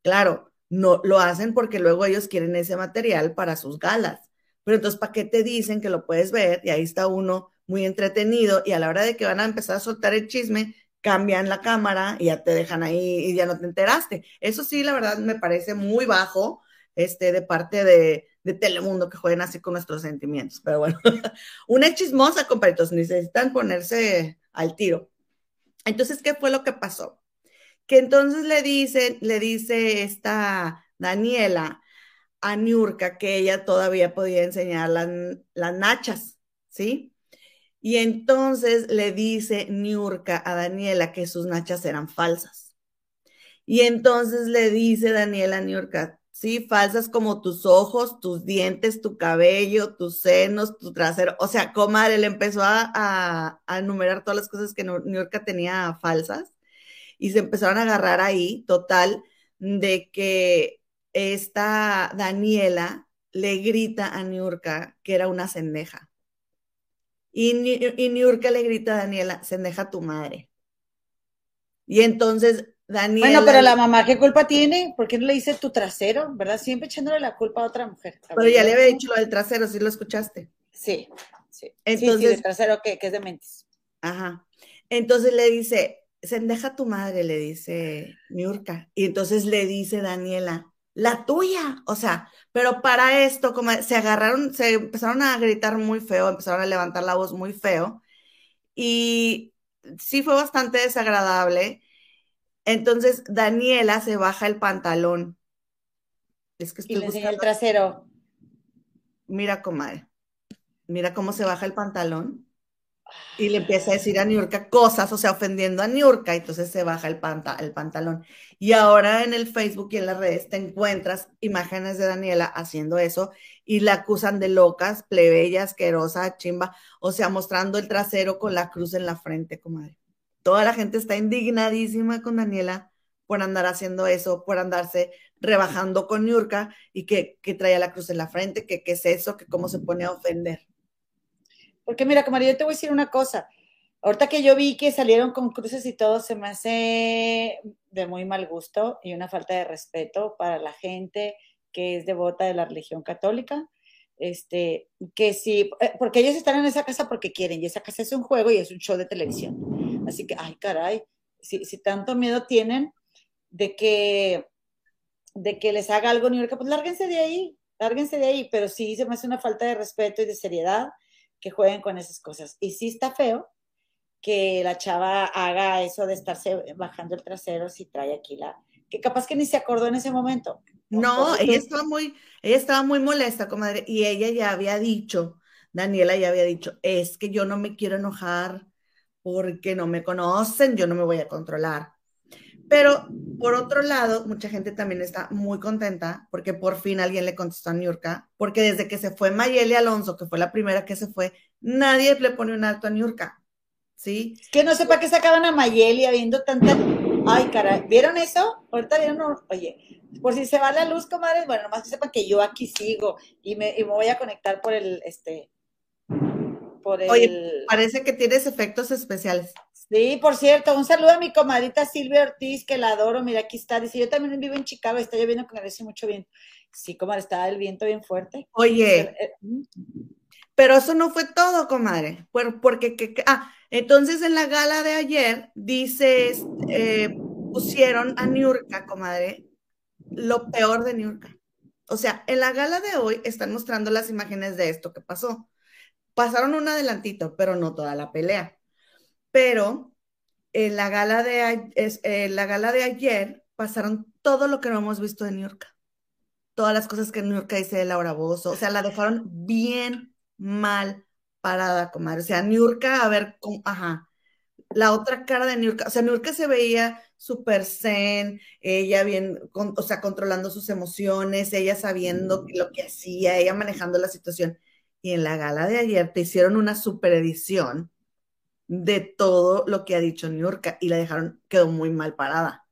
Claro, no lo hacen porque luego ellos quieren ese material para sus galas. Pero entonces, ¿para qué te dicen que lo puedes ver? Y ahí está uno muy entretenido y a la hora de que van a empezar a soltar el chisme, cambian la cámara y ya te dejan ahí y ya no te enteraste. Eso sí, la verdad me parece muy bajo este, de parte de, de Telemundo que jueguen así con nuestros sentimientos. Pero bueno, (laughs) una chismosa, compadritos, necesitan ponerse al tiro. Entonces, ¿qué fue lo que pasó? Que entonces le dice, le dice esta Daniela a Niurka que ella todavía podía enseñar las, las nachas, ¿sí? Y entonces le dice Niurka a Daniela que sus nachas eran falsas. Y entonces le dice Daniela a Niurka, sí, falsas como tus ojos, tus dientes, tu cabello, tus senos, tu trasero. O sea, comadre, le empezó a, a, a enumerar todas las cosas que Niurka tenía falsas y se empezaron a agarrar ahí, total, de que esta Daniela le grita a Niurka que era una cendeja. Y, y Niurka le grita a Daniela, cendeja tu madre. Y entonces Daniela... Bueno, pero la mamá, ¿qué culpa tiene? ¿Por qué no le dice tu trasero? ¿Verdad? Siempre echándole la culpa a otra mujer. pero ya le había dicho lo del trasero, ¿sí lo escuchaste? Sí, sí. Entonces, sí, el trasero que, que es de mentes. Ajá. Entonces le dice, sendeja tu madre, le dice Miurka. Y entonces le dice Daniela, la tuya. O sea, pero para esto, como se agarraron, se empezaron a gritar muy feo, empezaron a levantar la voz muy feo. Y sí fue bastante desagradable. Entonces Daniela se baja el pantalón. Es que estoy y le el trasero. Mira, comadre. Mira cómo se baja el pantalón y le empieza a decir a Niurka cosas, o sea, ofendiendo a Niurka, entonces se baja el, el pantalón. Y ahora en el Facebook y en las redes te encuentras imágenes de Daniela haciendo eso y la acusan de locas, plebeya, asquerosa, chimba, o sea, mostrando el trasero con la cruz en la frente, comadre. Toda la gente está indignadísima con Daniela por andar haciendo eso, por andarse rebajando con Niurka y que, que traía la cruz en la frente, que qué es eso, que cómo se pone a ofender. Porque mira, como yo te voy a decir una cosa. Ahorita que yo vi que salieron con cruces y todo, se me hace de muy mal gusto y una falta de respeto para la gente que es devota de la religión católica. Este, que sí, eh, porque ellos están en esa casa porque quieren, y esa casa es un juego y es un show de televisión. Así que, ay, caray, si, si tanto miedo tienen de que, de que les haga algo New York, pues lárguense de ahí, lárguense de ahí, pero sí se me hace una falta de respeto y de seriedad que jueguen con esas cosas. Y sí está feo que la chava haga eso de estarse bajando el trasero si trae aquí la, que capaz que ni se acordó en ese momento. No, ella estaba muy, ella estaba muy molesta, comadre, y ella ya había dicho, Daniela ya había dicho, es que yo no me quiero enojar porque no me conocen, yo no me voy a controlar. Pero por otro lado, mucha gente también está muy contenta porque por fin alguien le contestó a Niurka, porque desde que se fue Mayeli Alonso, que fue la primera que se fue, nadie le pone un alto a Niurka. ¿Sí? Que no sepa que sacaban a Mayeli habiendo tanta. Ay, caray, ¿vieron eso? Ahorita vieron, oye, por si se va la luz, comadres, bueno, nomás que sepan que yo aquí sigo y me, y me voy a conectar por el, este, por el... Oye, parece que tienes efectos especiales. Sí, por cierto, un saludo a mi comadita Silvia Ortiz, que la adoro. Mira, aquí está. Dice, yo también vivo en Chicago, está lloviendo con parece mucho viento. Sí, comadre, está el viento bien fuerte. Oye, eh, pero eso no fue todo, comadre. Porque, que, ah, entonces en la gala de ayer, dices, eh, pusieron a Niurka, comadre, lo peor de Niurka. O sea, en la gala de hoy están mostrando las imágenes de esto que pasó. Pasaron un adelantito, pero no toda la pelea pero en la gala de, la gala de ayer pasaron todo lo que no hemos visto de New York. Todas las cosas que New York dice de Laura Bozo. O sea, la dejaron bien mal parada, comadre. O sea, New York, a ver, ajá. La otra cara de New York, o sea, New York se veía súper zen, ella bien, o sea, controlando sus emociones, ella sabiendo lo que hacía, ella manejando la situación. Y en la gala de ayer te hicieron una super edición de todo lo que ha dicho York y la dejaron, quedó muy mal parada.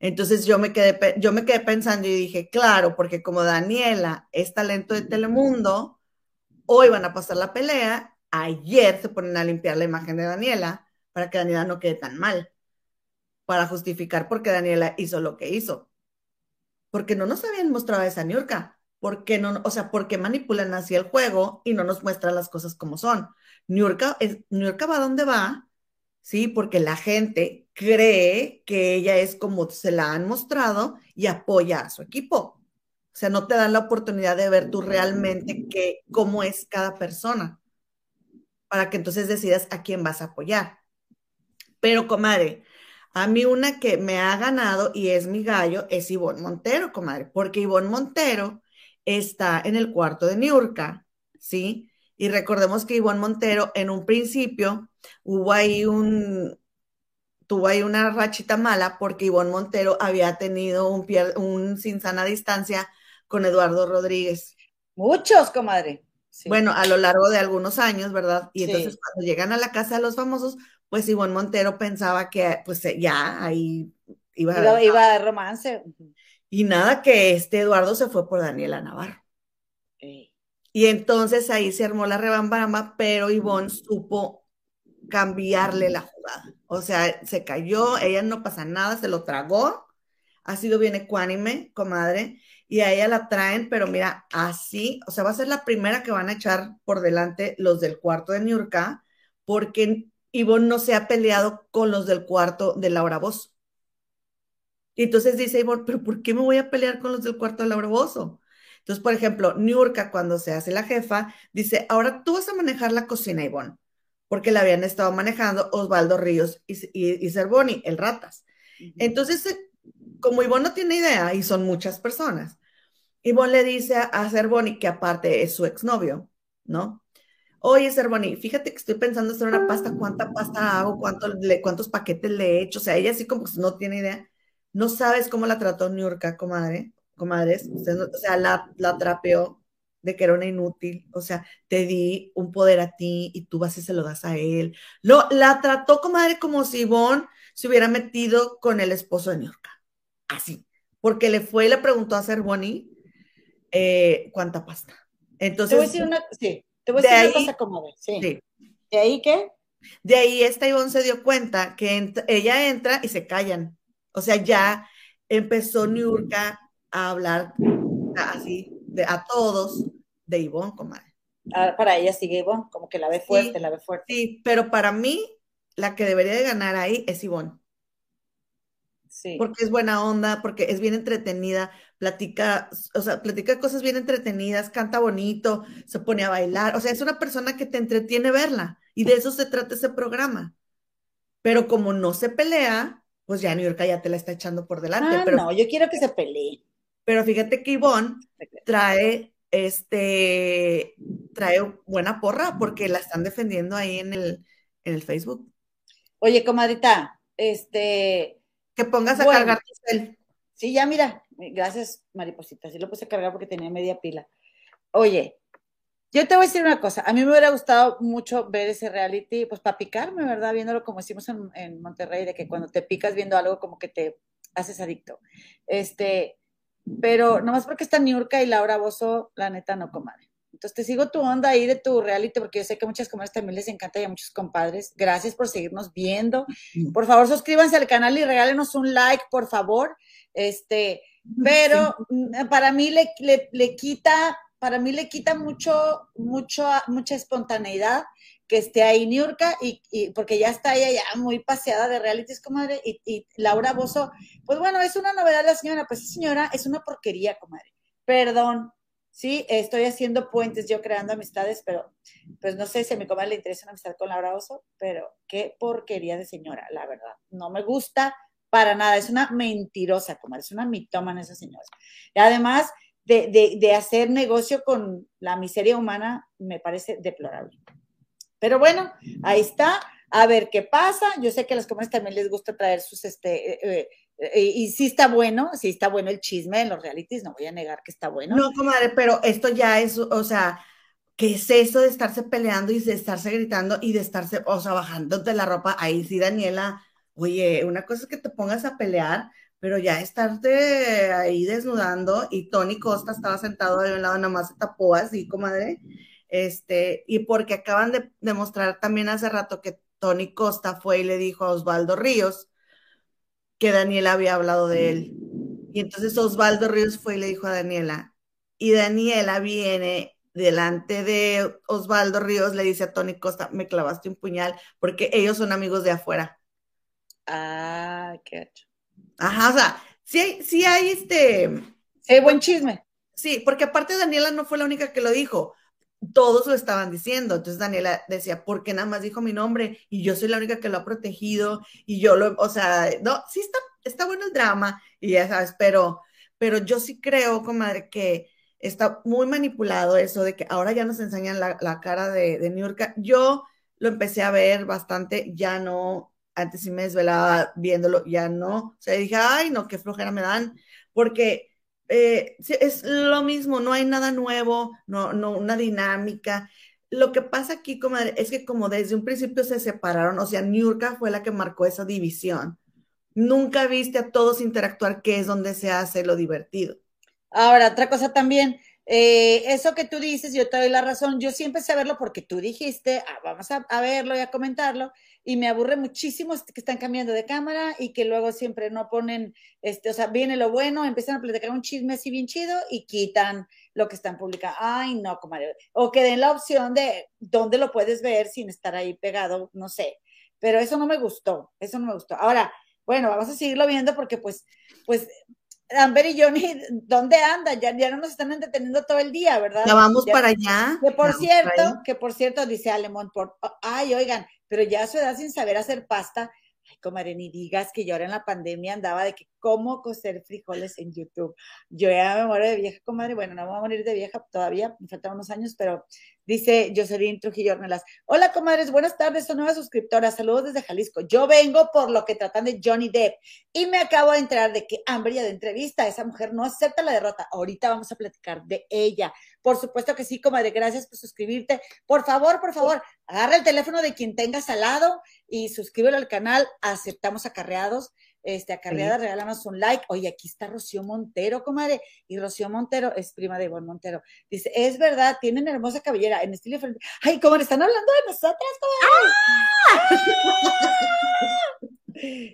Entonces yo me quedé, yo me quedé pensando y dije, claro, porque como Daniela es talento de Telemundo, hoy van a pasar la pelea, ayer se ponen a limpiar la imagen de Daniela para que Daniela no quede tan mal, para justificar por qué Daniela hizo lo que hizo. Porque no nos habían mostrado esa Niurka. ¿Por qué no, o sea, por qué manipulan así el juego y no nos muestran las cosas como son? Niurka, es, va donde va, ¿sí? Porque la gente cree que ella es como se la han mostrado y apoya a su equipo. O sea, no te dan la oportunidad de ver tú realmente que, cómo es cada persona, para que entonces decidas a quién vas a apoyar. Pero, comadre, a mí una que me ha ganado y es mi gallo es Ivonne Montero, comadre, porque Ivonne Montero está en el cuarto de Niurka, ¿sí? Y recordemos que Ivonne Montero en un principio hubo ahí un, tuvo ahí una rachita mala porque Ivonne Montero había tenido un, un sin sana distancia con Eduardo Rodríguez. Muchos, comadre. Bueno, a lo largo de algunos años, ¿verdad? Y entonces cuando llegan a la casa de los famosos, pues Ivonne Montero pensaba que pues ya ahí iba, iba, iba a romance. Y nada, que este Eduardo se fue por Daniela Navarro. Y entonces ahí se armó la rebambaramba, pero Ivonne supo cambiarle la jugada. O sea, se cayó, ella no pasa nada, se lo tragó, ha sido bien ecuánime, comadre, y a ella la traen, pero mira, así, o sea, va a ser la primera que van a echar por delante los del cuarto de Niurka, porque Ivonne no se ha peleado con los del cuarto de Laura Bozo. Y entonces dice Ivonne, pero ¿por qué me voy a pelear con los del cuarto de Laura Bozo? Entonces, por ejemplo, Niurka, cuando se hace la jefa, dice, ahora tú vas a manejar la cocina, Ivonne, porque la habían estado manejando Osvaldo Ríos y, y, Cervoni, el Ratas. Entonces, eh, como Ivonne no tiene idea, y son muchas personas, Ivonne le dice a, Cervoni, que aparte es su exnovio, ¿no? Oye, Cervoni, fíjate que estoy pensando hacer una pasta, ¿cuánta pasta hago? ¿Cuánto ¿Cuántos paquetes le he hecho? O sea, ella así como que no tiene idea. No sabes cómo la trató Niurka, comadre, comadres. o sea, la, la trapeó de que era una inútil. O sea, te di un poder a ti y tú vas y se lo das a él. Lo, la trató, comadre, como si Ivonne se hubiera metido con el esposo de Niurka. Así. Porque le fue y le preguntó a Cervoni eh, cuánta pasta. Entonces, te voy a decir una, sí, te voy a decir una cosa como sí. sí. ¿De ahí qué? De ahí esta Ivonne se dio cuenta que ella entra y se callan. O sea, ya empezó Niurka a hablar así de, a todos de Ivonne, comadre. Ah, para ella sigue Ivonne, como que la ve fuerte, la ve fuerte. Sí, pero para mí, la que debería de ganar ahí es Ivonne. Sí. Porque es buena onda, porque es bien entretenida, platica, o sea, platica cosas bien entretenidas, canta bonito, se pone a bailar, o sea, es una persona que te entretiene verla y de eso se trata ese programa. Pero como no se pelea, pues ya New York ya te la está echando por delante. Ah, pero, no, yo quiero que se pelee. Pero fíjate que Ivonne trae este trae buena porra porque la están defendiendo ahí en el, en el Facebook. Oye, comadrita, este que pongas a cargar tu cel. Sí, ya mira, gracias, mariposita. Sí lo puse a cargar porque tenía media pila. Oye, yo te voy a decir una cosa. A mí me hubiera gustado mucho ver ese reality, pues para picarme, ¿verdad? Viéndolo como hicimos en, Monterrey, de que cuando te picas viendo algo como que te haces adicto. Este, pero nomás porque está Niurka y Laura Bozo, la neta no comadre. Entonces te sigo tu onda ahí de tu reality, porque yo sé que a muchas comadres también les encanta y a muchos compadres. Gracias por seguirnos viendo. Por favor, suscríbanse al canal y regálenos un like, por favor. Este, pero mm, para mí le, le, quita, para mí le quita mucho, mucho, mucha espontaneidad que esté ahí Niurka y, y, porque ya está ella ya muy paseada de realities, comadre, y, y Laura Bozo, pues bueno, es una novedad la señora, pues señora, es una porquería, comadre. Perdón, sí, estoy haciendo puentes, yo creando amistades, pero pues no sé si a mi comadre le interesa una amistad con Laura Bozo, pero qué porquería de señora, la verdad. No me gusta, para nada, es una mentirosa, comadre, es una mitómana esa señora. Y además de, hacer negocio con la miseria humana, me parece deplorable. Pero bueno, ahí está, a ver qué pasa. Yo sé que a las comadres también les gusta traer sus, este, eh, eh, y sí está bueno, sí está bueno el chisme en los realities, no voy a negar que está bueno. No, comadre, pero esto ya es, o sea, ¿qué es eso de estarse peleando y de estarse gritando y de estarse, o sea, bajándote la ropa? Ahí sí, Daniela, Oye, una cosa es que te pongas a pelear, pero ya estarte ahí desnudando y Tony Costa estaba sentado de un lado, nada más se tapó así, comadre. Este, y porque acaban de demostrar también hace rato que Tony Costa fue y le dijo a Osvaldo Ríos que Daniela había hablado de él. Y entonces Osvaldo Ríos fue y le dijo a Daniela, y Daniela viene delante de Osvaldo Ríos, le dice a Tony Costa, me clavaste un puñal, porque ellos son amigos de afuera. Ah, qué hecho. Ajá, o sea, sí hay, sí hay este. Sí, buen chisme. Sí, porque aparte Daniela no fue la única que lo dijo. Todos lo estaban diciendo. Entonces Daniela decía, ¿por qué nada más dijo mi nombre? Y yo soy la única que lo ha protegido. Y yo lo, o sea, no, sí está, está bueno el drama. Y ya sabes, pero, pero yo sí creo, comadre, que está muy manipulado eso de que ahora ya nos enseñan la, cara de, de New York. Yo lo empecé a ver bastante, ya no, antes sí me desvelaba viéndolo, ya no. O sea, dije, ay, no, qué flojera me dan, porque eh, es lo mismo, no hay nada nuevo, no, no, una dinámica. Lo que pasa aquí, comadre, es que como desde un principio se separaron, o sea, Niurka fue la que marcó esa división. Nunca viste a todos interactuar, que es donde se hace lo divertido. Ahora, otra cosa también, eh, eso que tú dices, yo te doy la razón, yo siempre sé verlo porque tú dijiste, ah, vamos a, a, verlo y a comentarlo, y me aburre muchísimo que están cambiando de cámara y que luego siempre no ponen, este, o sea, viene lo bueno, empiezan a platicar un chisme así bien chido y quitan lo que están publicando. Ay, no, comadre. O que den la opción de dónde lo puedes ver sin estar ahí pegado, no sé. Pero eso no me gustó, eso no me gustó. Ahora, bueno, vamos a seguirlo viendo porque pues, pues Amber y Johnny, ¿dónde andan? Ya, ya no nos están entreteniendo todo el día, ¿verdad? Ya vamos para allá. Que por cierto, que por cierto, dice Alemón, por, ay, oigan, pero ya a su edad sin saber hacer pasta, ay, comadre, ni digas que yo ahora en la pandemia andaba de que cómo cocer frijoles en YouTube. Yo ya me muero de vieja, comadre, bueno, no me voy a morir de vieja todavía, me faltan unos años, pero Dice Jocelyn Trujillo Ornelas. Hola, comadres, buenas tardes, son nueva suscriptora. Saludos desde Jalisco. Yo vengo por lo que tratan de Johnny Depp y me acabo de enterar de que Amber de entrevista, esa mujer no acepta la derrota. Ahorita vamos a platicar de ella. Por supuesto que sí, comadre, gracias por suscribirte. Por favor, por favor, agarra el teléfono de quien tengas al lado y suscríbelo al canal. Aceptamos acarreados este, acarreada, regálanos un like. Oye, aquí está Rocío Montero, comadre. Y Rocío Montero es prima de Ivonne Montero. Dice, es verdad, tienen hermosa cabellera en estilo diferente. Ay, comadre, están hablando de nosotras, comadre. ¡Ah!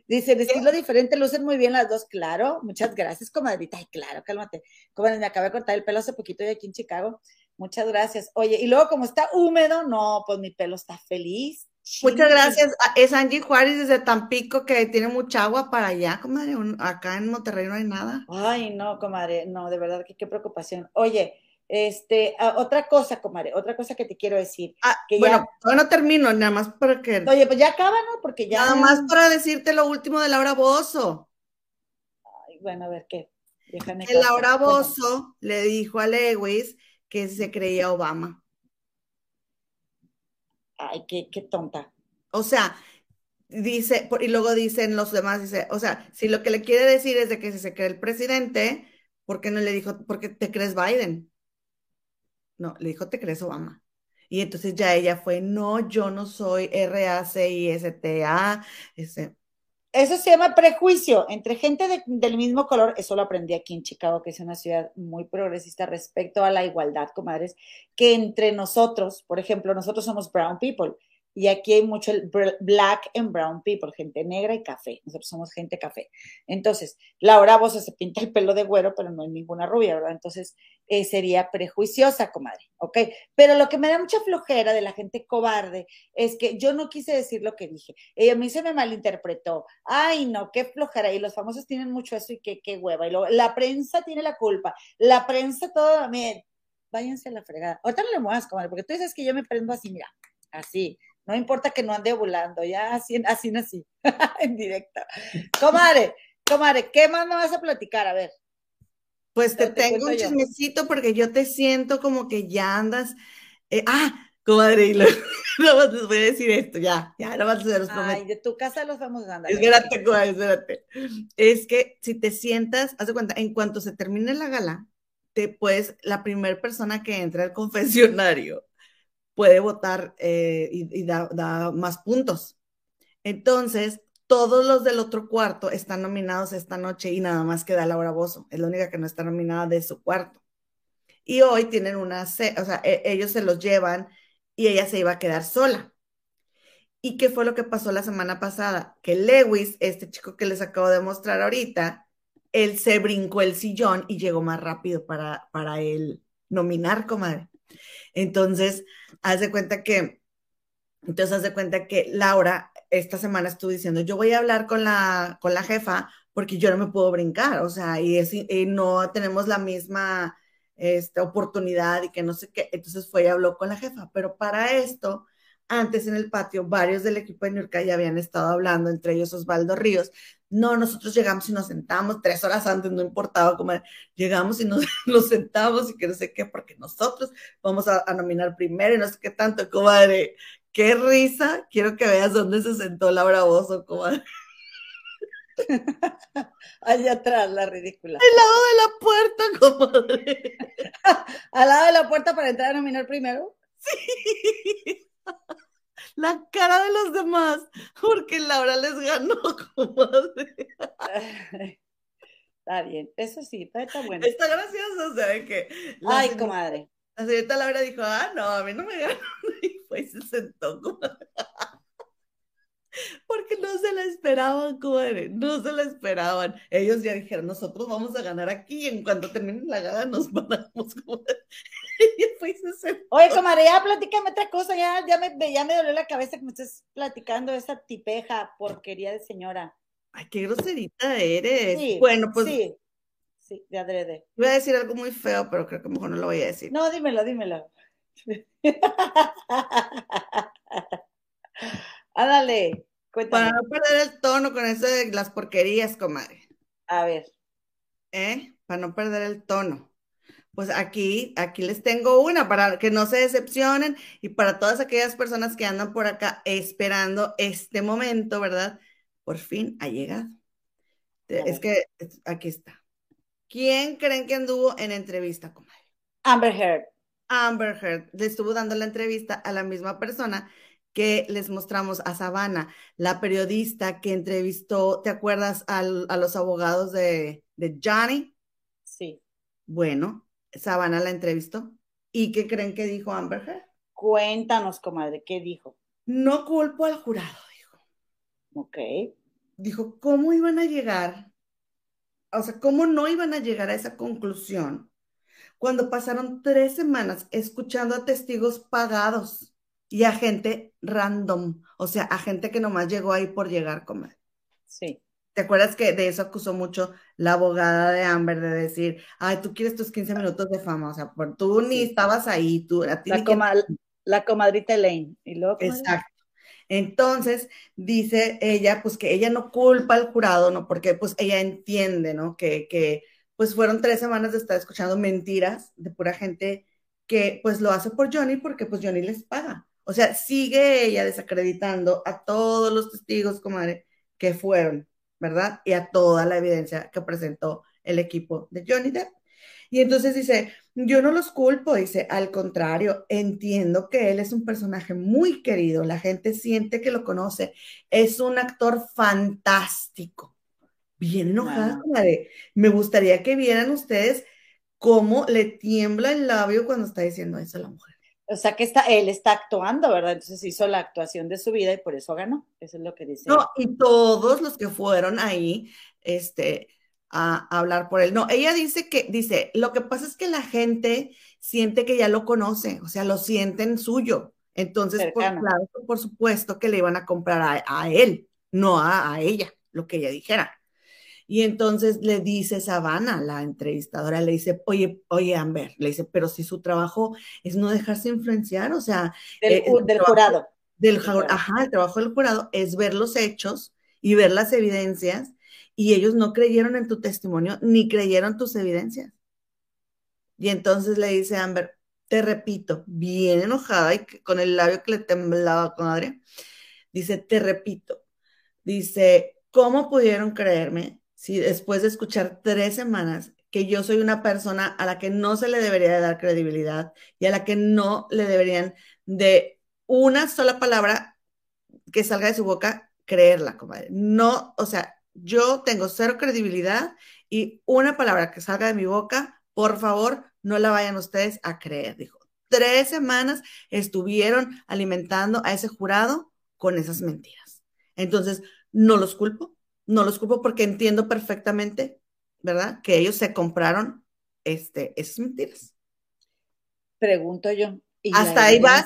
Dice, en estilo diferente, lucen muy bien las dos, claro. Muchas gracias, comadrita. Ay, claro, cálmate. Comadre, me acabé de cortar el pelo hace poquito y aquí en Chicago. Muchas gracias. Oye, y luego como está húmedo, no, pues mi pelo está feliz. Muchas gracias. Ah, es Angie Juárez desde Tampico que tiene mucha agua para allá, comadre. Acá en Monterrey no hay nada. Ay, no, comadre, no, de verdad que qué preocupación. Oye, este, ah, otra cosa, comadre, otra cosa que te quiero decir. Ah, que bueno, ya... no termino, nada más para que. Oye, pues ya acaba, ¿no? Porque ya. Nada más para decirte lo último de Laura Bozo. Ay, bueno, a ver qué. Que Laura Bozo le dijo a Lewis que se creía Obama ay, qué, qué tonta. O sea, dice, y luego dicen los demás, dice, o sea, si lo que le quiere decir es de que se cree el presidente, ¿por qué no le dijo, porque te crees Biden? No, le dijo, te crees Obama. Y entonces ya ella fue, no, yo no soy R-A-C-I-S-T-A. Ese. Eso se llama prejuicio entre gente del mismo color. Eso lo aprendí aquí en Chicago, que es una ciudad muy progresista respecto a la igualdad, comadres, que entre nosotros, por ejemplo, nosotros somos brown people y aquí hay mucho black and brown people, gente negra y café. Nosotros somos gente café. Entonces, Laura Bosa se pinta el pelo de güero, pero no hay ninguna rubia, ¿verdad? Entonces, eh, sería prejuiciosa, comadre, ¿ok? Pero lo que me da mucha flojera de la gente cobarde es que yo no quise decir lo que dije. Ella a mí se me malinterpretó. Ay, no, qué flojera. Y los famosos tienen mucho eso y qué, qué hueva. Y luego, la prensa tiene la culpa. La prensa todo, miren, váyanse a la fregada. Ahorita no le muevas, comadre, porque tú dices que yo me prendo así, mira, así no importa que no ande ovulando, ya así, así así, (laughs) en directo. Comadre, comadre, ¿qué más me vas a platicar? A ver. Pues te, tengo un chismecito porque yo te siento como que ya andas. Eh, ah, comadre, y (laughs) luego, les voy a decir esto, ya, ya, no vas a hacer los Ay, de tu casa los vamos a andar. Espérate, comadre, espérate. Es que si te sientas, haz de cuenta, en cuanto se termine la gala, te puedes, la primera persona que entra al confesionario puede votar eh, y, da, más puntos. Entonces, todos los del otro cuarto están nominados esta noche y nada más queda Laura Bozo, es la única que no está nominada de su cuarto. Y hoy tienen una, o sea, e, ellos se los llevan y ella se iba a quedar sola. ¿Y qué fue lo que pasó la semana pasada? Que Lewis, este chico que les acabo de mostrar ahorita, él se brincó el sillón y llegó más rápido para, para él nominar, comadre. Entonces, haz de cuenta que, entonces haz de cuenta que Laura esta semana estuvo diciendo, yo voy a hablar con la, con la jefa porque yo no me puedo brincar, o sea, y, no tenemos la misma esta oportunidad y que no sé qué. Entonces fue y habló con la jefa, pero para esto, antes en el patio, varios del equipo de York ya habían estado hablando, entre ellos Osvaldo Ríos, no, nosotros llegamos y nos sentamos tres horas antes, no importaba cómo llegamos y (laughs) nos, sentamos y que no sé qué, porque nosotros vamos a, nominar primero y no sé qué tanto, comadre. Qué risa, quiero que veas dónde se sentó Laura Bozo, comadre. (laughs) Allá atrás, la ridícula. Al lado de la puerta, comadre. (laughs) Al lado de la puerta para entrar a nominar primero. Sí. La cara de los demás, porque Laura les ganó, comadre. (laughs) Está bien, eso sí, está, está bueno. Está gracioso, o sea, que. Ay, comadre. La señorita Laura dijo, ah, no, a mí no me ganó. Y fue y se sentó, comadre. Porque no se la esperaban, comadre, no se la esperaban. Ellos ya dijeron, nosotros vamos a ganar aquí, en cuanto termine la gana nos (laughs) comadre. (laughs) Y fue se sentó. Oye, comadre, ya platícame otra cosa, ya, ya, me, ya me dolió la cabeza que me estés platicando esa tipeja porquería de señora. Ay, qué groserita eres. Sí, bueno, pues Sí, sí, de adrede. iba a decir algo muy feo, pero creo que mejor no lo voy a decir. No, dímelo, dímelo. (laughs) Ándale, Para cuéntame. no perder el tono con eso de las porquerías, comadre. A ver, ¿Eh? Para no perder el tono. Pues aquí, aquí les tengo una para que no se decepcionen y para todas aquellas personas que andan por acá esperando este momento, ¿verdad? Por fin ha llegado. Es que aquí está. ¿Quién creen que anduvo en entrevista, comadre? Amber Heard. Amber Heard le estuvo dando la entrevista a la misma persona que les mostramos a Savannah, la periodista que entrevistó, ¿te acuerdas al- a los abogados de, de Johnny? Sí. Bueno, Savannah la entrevistó. ¿Y qué creen que dijo Amber Heard? Cuéntanos, comadre, ¿qué dijo? No culpo al jurado, dijo. Ok. Dijo, ¿cómo iban a llegar? O sea, ¿cómo no iban a llegar a esa conclusión cuando pasaron tres semanas escuchando a testigos pagados y a gente random? O sea, a gente que nomás llegó ahí por llegar, comadre. Sí. ¿Te acuerdas que de eso acusó mucho la abogada de Amber de decir, ay, tú quieres tus 15 minutos de fama? O sea, por, tú ni Sí. estabas ahí, tú, a ti La, ni que- coma- la comadrita Elaine. ¿Y luego? Exacto. Entonces, dice ella, pues que ella no culpa al jurado, ¿no? Porque pues ella entiende, ¿no? Que, que pues fueron tres semanas de estar escuchando mentiras de pura gente que pues lo hace por Johnny porque pues Johnny les paga. O sea, sigue ella desacreditando a todos los testigos, comadre, que fueron, ¿verdad? Y a toda la evidencia que presentó el equipo de Johnny Depp. Y entonces dice, yo no los culpo, dice, al contrario, entiendo que él es un personaje muy querido, la gente siente que lo conoce, es un actor fantástico. Bien enojada, Wow. comadre. Me gustaría que vieran ustedes cómo le tiembla el labio cuando está diciendo eso a la mujer. O sea que está, él está actuando, ¿verdad? Entonces hizo la actuación de su vida y por eso ganó. Eso es lo que dice. No, y todos los que fueron ahí, este, a, a hablar por él. No, ella dice que, dice, lo que pasa es que la gente siente que ya lo conoce, o sea, lo sienten suyo. Entonces, por, claro, por supuesto que le iban a comprar a, a él, no a, a ella, lo que ella dijera. Y entonces le dice Savannah, la entrevistadora, le dice, oye, oye, Amber, le dice, pero si su trabajo es no dejarse influenciar, o sea, del, eh, del trabajo- jurado. del ajá, el trabajo del jurado es ver los hechos y ver las evidencias y ellos no creyeron en tu testimonio ni creyeron tus evidencias. Y entonces le dice Amber, te repito, bien enojada y con el labio que le temblaba, comadre, dice, te repito, dice, ¿cómo pudieron creerme si después de escuchar tres semanas que yo soy una persona a la que no se le debería de dar credibilidad y a la que no le deberían de una sola palabra que salga de su boca, creerla, comadre. No, o sea, yo tengo cero credibilidad y una palabra que salga de mi boca, por favor, no la vayan ustedes a creer, dijo. Tres semanas estuvieron alimentando a ese jurado con esas mentiras. Entonces, no los culpo, no los culpo porque entiendo perfectamente, ¿verdad? Que ellos se compraron este, esas mentiras. Pregunto yo. ¿y Hasta la ahí va.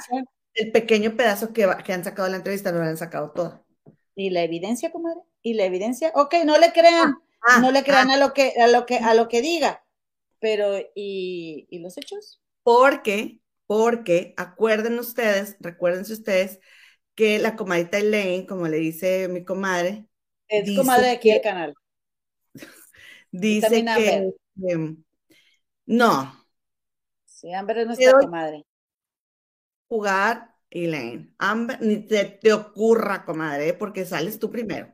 El pequeño pedazo que, va- que han sacado de la entrevista no lo han sacado todo. ¿Y la evidencia, comadre? ¿Y la evidencia? Ok, no le crean, Ah, no le crean ah, a lo que, a lo que, a lo que diga. Pero, ¿y, y los hechos? porque, porque, acuerden ustedes, recuérdense ustedes, que la comadita Elaine, como le dice mi comadre, Es Dice comadre de aquí del canal. (laughs) dice que em, no, Sí, Amber es nuestra comadre. jugar Elaine. Amber, ni te, te ocurra, comadre, porque sales tú primero.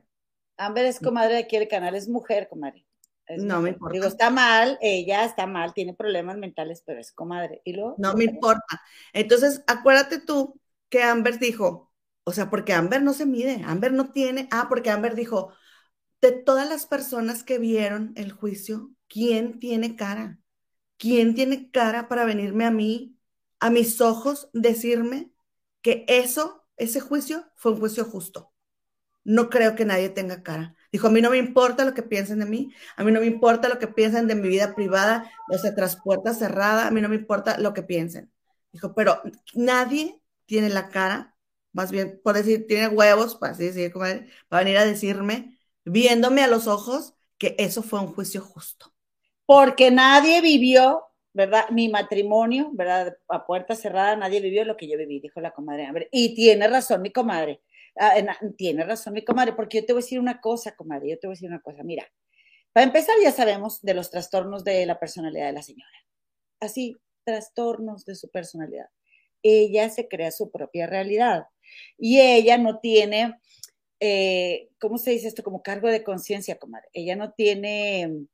Amber es comadre de aquí el canal, es mujer, comadre. no me importa. Digo, está mal, ella está mal, tiene problemas mentales, pero es comadre. ¿Y luego? No me importa. Entonces, acuérdate tú que Amber dijo, o sea, porque Amber no se mide, Amber no tiene, ah, porque Amber dijo, de todas las personas que vieron el juicio, ¿quién tiene cara? ¿Quién tiene cara para venirme a mí, a mis ojos, decirme que eso, ese juicio, fue un juicio justo? No creo que nadie tenga cara. Dijo, a mí no me importa lo que piensen de mí, a mí no me importa lo que piensen de mi vida privada, o sea, tras puerta cerrada, a mí no me importa lo que piensen. Dijo, pero nadie tiene la cara, más bien, por decir, tiene huevos, para así decir, para venir a decirme, viéndome a los ojos, que eso fue un juicio justo. Porque nadie vivió, ¿verdad? Mi matrimonio, ¿verdad? A puerta cerrada, nadie vivió lo que yo viví, dijo la comadre. Y tiene razón mi comadre. Ah, tiene razón mi comadre, porque yo te voy a decir una cosa, comadre, yo te voy a decir una cosa. Mira, para empezar ya sabemos de los trastornos de la personalidad de la señora. Así, trastornos de su personalidad ella se crea su propia realidad y ella no tiene, eh, ¿cómo se dice esto? Como cargo de conciencia, comadre. Ella no tiene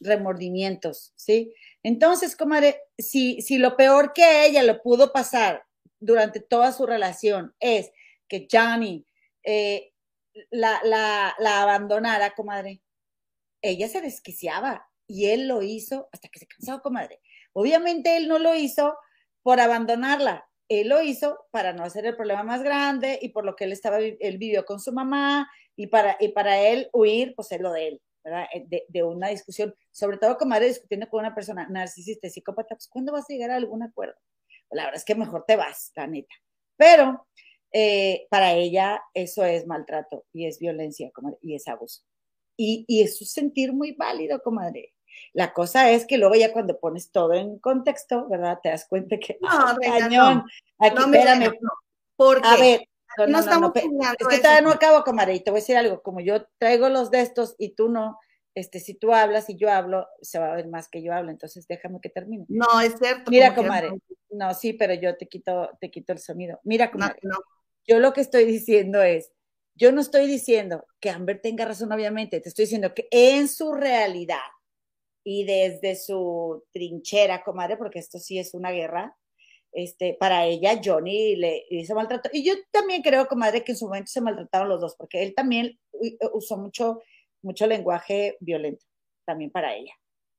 remordimientos, ¿sí? Entonces, comadre, si, si lo peor que ella le pudo pasar durante toda su relación es que Johnny eh, la, la, la abandonara, comadre, ella se desquiciaba y él lo hizo hasta que se cansó, comadre. Obviamente él no lo hizo por abandonarla. Él lo hizo para no hacer el problema más grande y por lo que él estaba, él vivió con su mamá y para, y para él huir, pues es lo de él, ¿verdad? Eh, de, una discusión, sobre todo como madre discutiendo con una persona narcisista psicópata, pues ¿cuándo vas a llegar a algún acuerdo? Pues, la verdad es que mejor te vas, la neta. Pero eh, para ella eso es maltrato y es violencia y es abuso. Y, y es un sentir muy válido, comadre. La cosa es que luego ya cuando pones todo en contexto, ¿verdad? Te das cuenta que no, (laughs) cañón. Aquí, no, espérame. porque a ver, no, estamos Es que todavía no acabo, comadre, y te voy a decir algo, como yo traigo los de estos y tú no, este, si tú hablas y yo hablo, se va a ver más que yo hablo, entonces déjame que termine. No, es cierto. Mira, comadre, no, sí, pero yo te quito, te quito el sonido. Mira, comadre, yo lo que estoy diciendo es, yo no estoy diciendo que Amber tenga razón, obviamente, te estoy diciendo que en su realidad, y desde su trinchera, comadre, porque esto sí es una guerra, este, para ella Johnny le hizo maltrato. Y yo también creo, comadre, que en su momento se maltrataron los dos, porque él también usó mucho, mucho lenguaje violento, también para ella.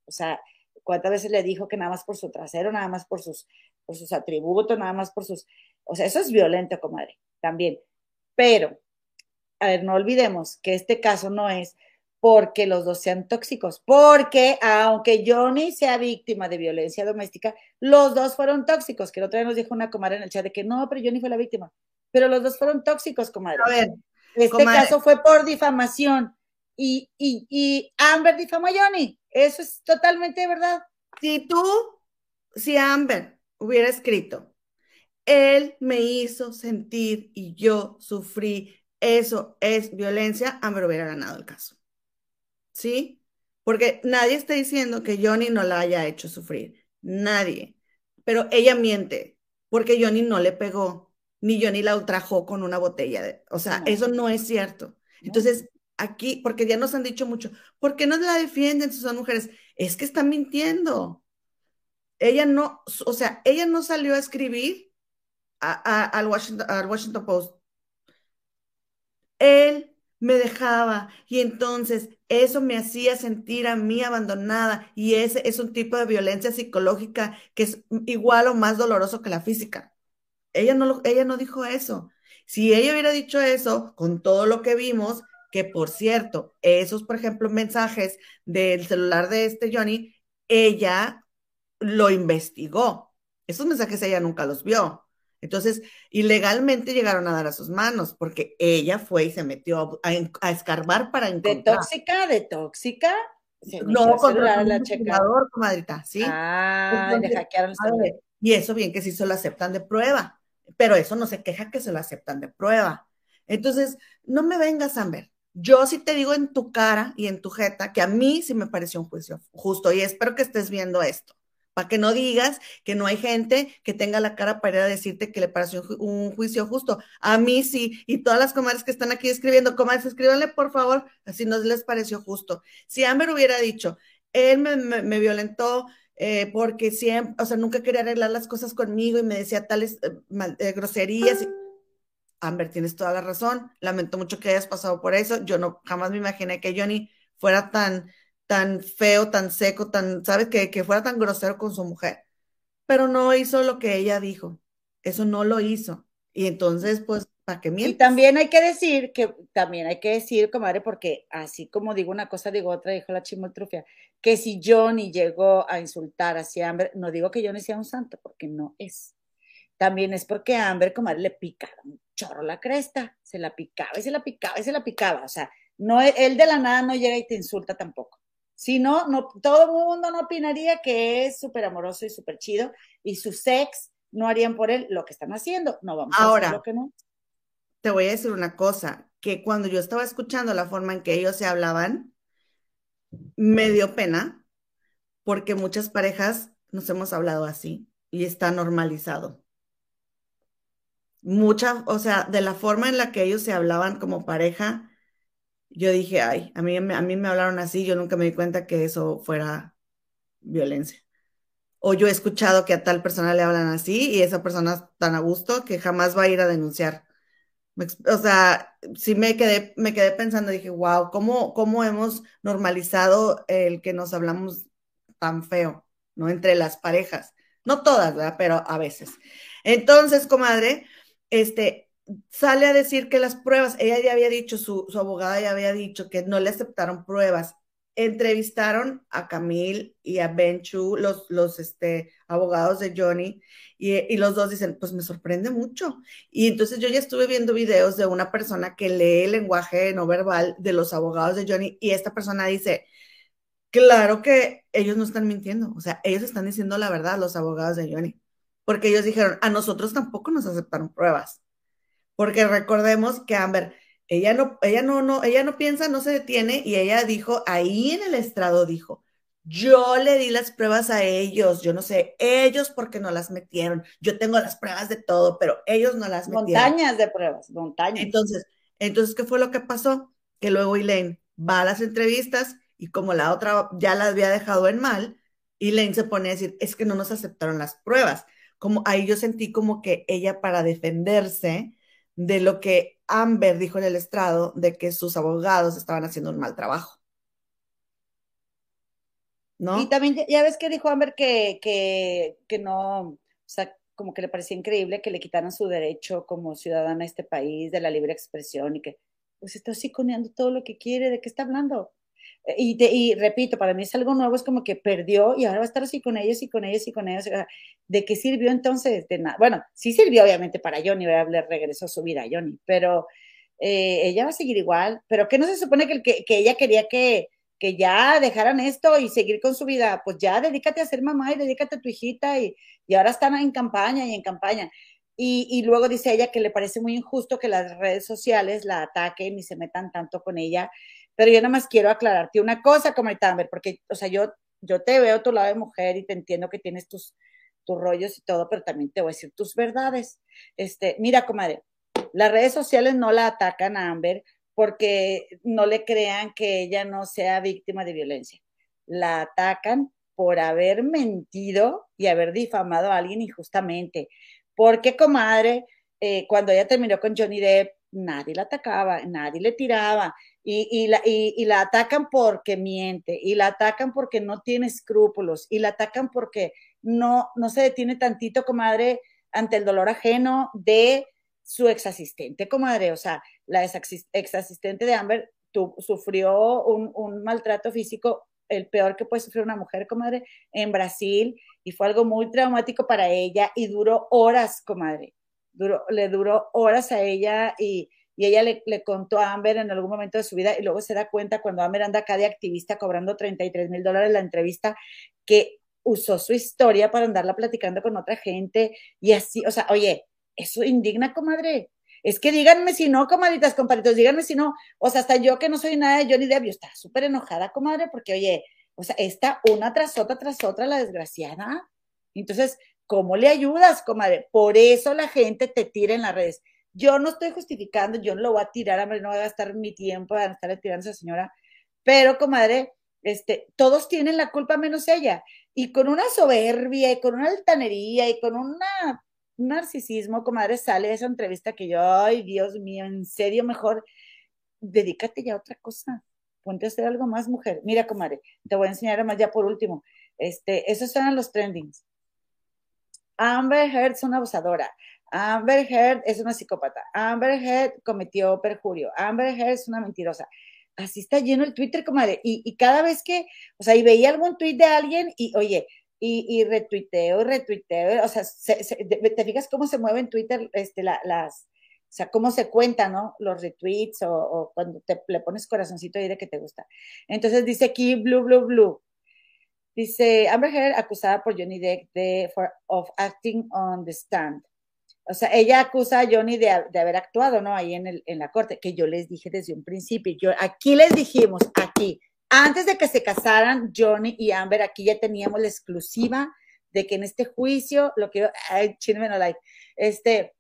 O sea, cuántas veces le dijo que nada más por su trasero, nada más por sus, por sus atributos, nada más por sus... O sea, eso es violento, comadre, también. Pero, a ver, no olvidemos que este caso no es porque los dos sean tóxicos, porque aunque Johnny sea víctima de violencia doméstica, los dos fueron tóxicos, que el otro día nos dijo una comadre en el chat de que no, pero Johnny fue la víctima, pero los dos fueron tóxicos, comadre. A ver, este caso fue por difamación y, y, y Amber difamó a Johnny, eso es totalmente verdad. Si tú, si Amber hubiera escrito, él me hizo sentir y yo sufrí, eso es violencia, Amber hubiera ganado el caso. ¿Sí? Porque nadie está diciendo que Johnny no la haya hecho sufrir, nadie. Pero ella miente, porque Johnny no le pegó, ni Johnny la ultrajó con una botella. De, o sea, eso no es cierto. Entonces, aquí, porque ya nos han dicho mucho, ¿por qué no la defienden si son mujeres? Es que están mintiendo. Ella no, o sea, ella no salió a escribir al, Washington, al Washington Post. Él me dejaba y entonces eso me hacía sentir a mí abandonada y ese es un tipo de violencia psicológica que es igual o más doloroso que la física. Ella no, ella no dijo eso. Si ella hubiera dicho eso con todo lo que vimos, que por cierto, esos, por ejemplo, mensajes del celular de este Johnny, ella lo investigó. Esos mensajes ella nunca los vio. Entonces, ilegalmente llegaron a dar a sus manos, porque ella fue y se metió a, escarbar para encontrar. ¿De tóxica? ¿De tóxica? no, con la comadrita, ¿sí? Ah, le hackearon el Y eso bien que sí se lo aceptan de prueba, pero eso no se queja que se lo aceptan de prueba. Entonces, no me vengas, Amber. Yo sí te digo en tu cara y en tu jeta que a mí sí me pareció un juicio justo y espero que estés viendo esto, para que no digas que no hay gente que tenga la cara para a decirte que le pareció un, juicio justo. A mí sí, y todas las comadres que están aquí escribiendo, comadres, escríbanle por favor, así no les pareció justo. Si Amber hubiera dicho, él me, violentó eh, porque siempre, o sea, nunca quería arreglar las cosas conmigo y me decía tales eh, eh, groserías. Amber, tienes toda la razón. Lamento mucho que hayas pasado por eso. Yo no jamás me imaginé que Johnny fuera tan tan feo, tan seco, tan, ¿sabes? Que, que fuera tan grosero con su mujer. Pero no hizo lo que ella dijo. Eso no lo hizo. Y entonces, pues, ¿para qué mientes? Y también hay que decir, que también hay que decir, comadre, porque así como digo una cosa, digo otra, dijo la chimoltrufia, que si Johnny llegó a insultar hacia Amber, no digo que Johnny sea un santo, porque no es. También es porque a Amber, comadre, le picaba un chorro la cresta, se la picaba y se la picaba y se la picaba. O sea, no, él de la nada no llega y te insulta tampoco. Si no, no, todo el mundo no opinaría que es súper amoroso y súper chido y su sex no harían por él lo que están haciendo. No vamos Ahora, a hacer lo que no. Te voy a decir una cosa, que cuando yo estaba escuchando la forma en que ellos se hablaban, me dio pena porque muchas parejas nos hemos hablado así y está normalizado. Mucha, o sea, de la forma en la que ellos se hablaban como pareja, yo dije, ay, a mí, a mí me hablaron así, yo nunca me di cuenta que eso fuera violencia. O yo he escuchado que a tal persona le hablan así y esa persona tan a gusto que jamás va a ir a denunciar. O sea, sí me quedé, me quedé pensando, dije, wow, ¿cómo, cómo hemos normalizado el que nos hablamos tan feo, ¿no? Entre las parejas. No todas, ¿verdad? Pero a veces. Entonces, comadre, este, sale a decir que las pruebas, ella ya había dicho, su, abogada ya había dicho que no le aceptaron pruebas. Entrevistaron a Camille y a Benchu, los, los este, abogados de Johnny, y, y, los dos dicen, pues me sorprende mucho. Y entonces yo ya estuve viendo videos de una persona que lee el lenguaje no verbal de los abogados de Johnny, y esta persona dice, claro que ellos no están mintiendo, o sea, ellos están diciendo la verdad, los abogados de Johnny, porque ellos dijeron, a nosotros tampoco nos aceptaron pruebas porque recordemos que Amber, ella no, ella no, no, ella no piensa, no se detiene y ella dijo, ahí en el estrado dijo, yo le di las pruebas a ellos, yo no sé, ellos porque no las metieron, yo tengo las pruebas de todo, pero ellos no las metieron. Montañas de pruebas, montañas. Entonces, entonces, ¿qué fue lo que pasó? Que luego Elaine va a las entrevistas y como la otra ya la había dejado en mal, Elaine se pone a decir, es que no nos aceptaron las pruebas. Como ahí yo sentí como que ella para defenderse, de lo que Amber dijo en el estrado, de que sus abogados estaban haciendo un mal trabajo. ¿No? Y también ya ves que dijo Amber que, que, que no, o sea, como que le parecía increíble que le quitaran su derecho como ciudadana a este país de la libre expresión y que pues está psiconeando todo lo que quiere, ¿de qué está hablando? Y, y, repito, para mí es algo nuevo, es como que perdió y ahora va a estar así con ellos y con ellos y con ellos. ¿De qué sirvió entonces? De nada. Bueno, sí sirvió obviamente para Johnny, le regresó su vida a Johnny, pero eh, ella va a seguir igual. ¿Pero qué no se supone que, ella quería que, ya dejaran esto y seguir con su vida? Pues ya dedícate a ser mamá y dedícate a tu hijita y, ahora están en campaña y en campaña. Y, luego dice ella que le parece muy injusto que las redes sociales la ataquen y se metan tanto con ella pero yo nada más quiero aclararte una cosa, el Amber, porque, o sea, yo, yo te veo tu lado de mujer y te entiendo que tienes tus, tus rollos y todo, pero también te voy a decir tus verdades. Este, mira, comadre, las redes sociales no la atacan a Amber porque no le crean que ella no sea víctima de violencia. La atacan por haber mentido y haber difamado a alguien injustamente. Porque, comadre, eh, cuando ella terminó con Johnny Depp, nadie la atacaba, nadie le tiraba, y, la, atacan porque miente, y la atacan porque no tiene escrúpulos, y la atacan porque no, no se detiene tantito, comadre, ante el dolor ajeno de su ex asistente, comadre. O sea, la ex asistente de Amber sufrió un, un, maltrato físico, el peor que puede sufrir una mujer, comadre, en Brasil, y fue algo muy traumático para ella, y duró horas, comadre. Duró, le duró horas a ella y, y ella le, contó a Amber en algún momento de su vida y luego se da cuenta cuando Amber anda acá de activista cobrando 33 mil dólares la entrevista que usó su historia para andarla platicando con otra gente y así, o sea, oye, eso indigna, comadre. Es que díganme si no, comadritas, compadritos, díganme si no. O sea, hasta yo que no soy nada de Johnny Depp, yo estaba súper enojada, comadre, porque, oye, O sea, está una tras otra, tras otra la desgraciada. Entonces, ¿cómo le ayudas, comadre? Por eso la gente te tira en las redes. Yo no estoy justificando, yo no lo voy a tirar, hombre, no voy a gastar mi tiempo en estarle tirando a esa señora, pero, comadre, este, todos tienen la culpa menos ella. Y con una soberbia y con una altanería y con una, un narcisismo, comadre, sale esa entrevista que yo, ay, Dios mío, en serio, mejor dedícate ya a otra cosa. Ponte a hacer algo más, mujer. Mira, comadre, te voy a enseñar además ya por último. Este, esos eran los trendings. Amber Heard es una abusadora. Amber Heard es una psicópata. Amber Heard cometió perjurio. Amber Heard es una mentirosa. Así está lleno el Twitter, comadre. Y, y cada vez que, o sea, y veía algún tweet de alguien y, oye, y, y retuiteo retuiteo, o sea, te fijas cómo se mueve en Twitter este, las, o sea, cómo se cuenta, ¿no? Los retweets o, o, cuando te le pones corazoncito ahí de que te gusta. Entonces dice aquí, blue, blue, blue. Dice, Amber Heard acusada por Johnny Depp de, for, of acting on the stand. O sea, ella acusa a Johnny de, de haber actuado, ¿no? Ahí en, el, en la corte, que yo les dije desde un principio. Yo, aquí les dijimos, aquí, antes de que se casaran Johnny y Amber, aquí ya teníamos la exclusiva de que en este juicio, lo que, ay, no like, este,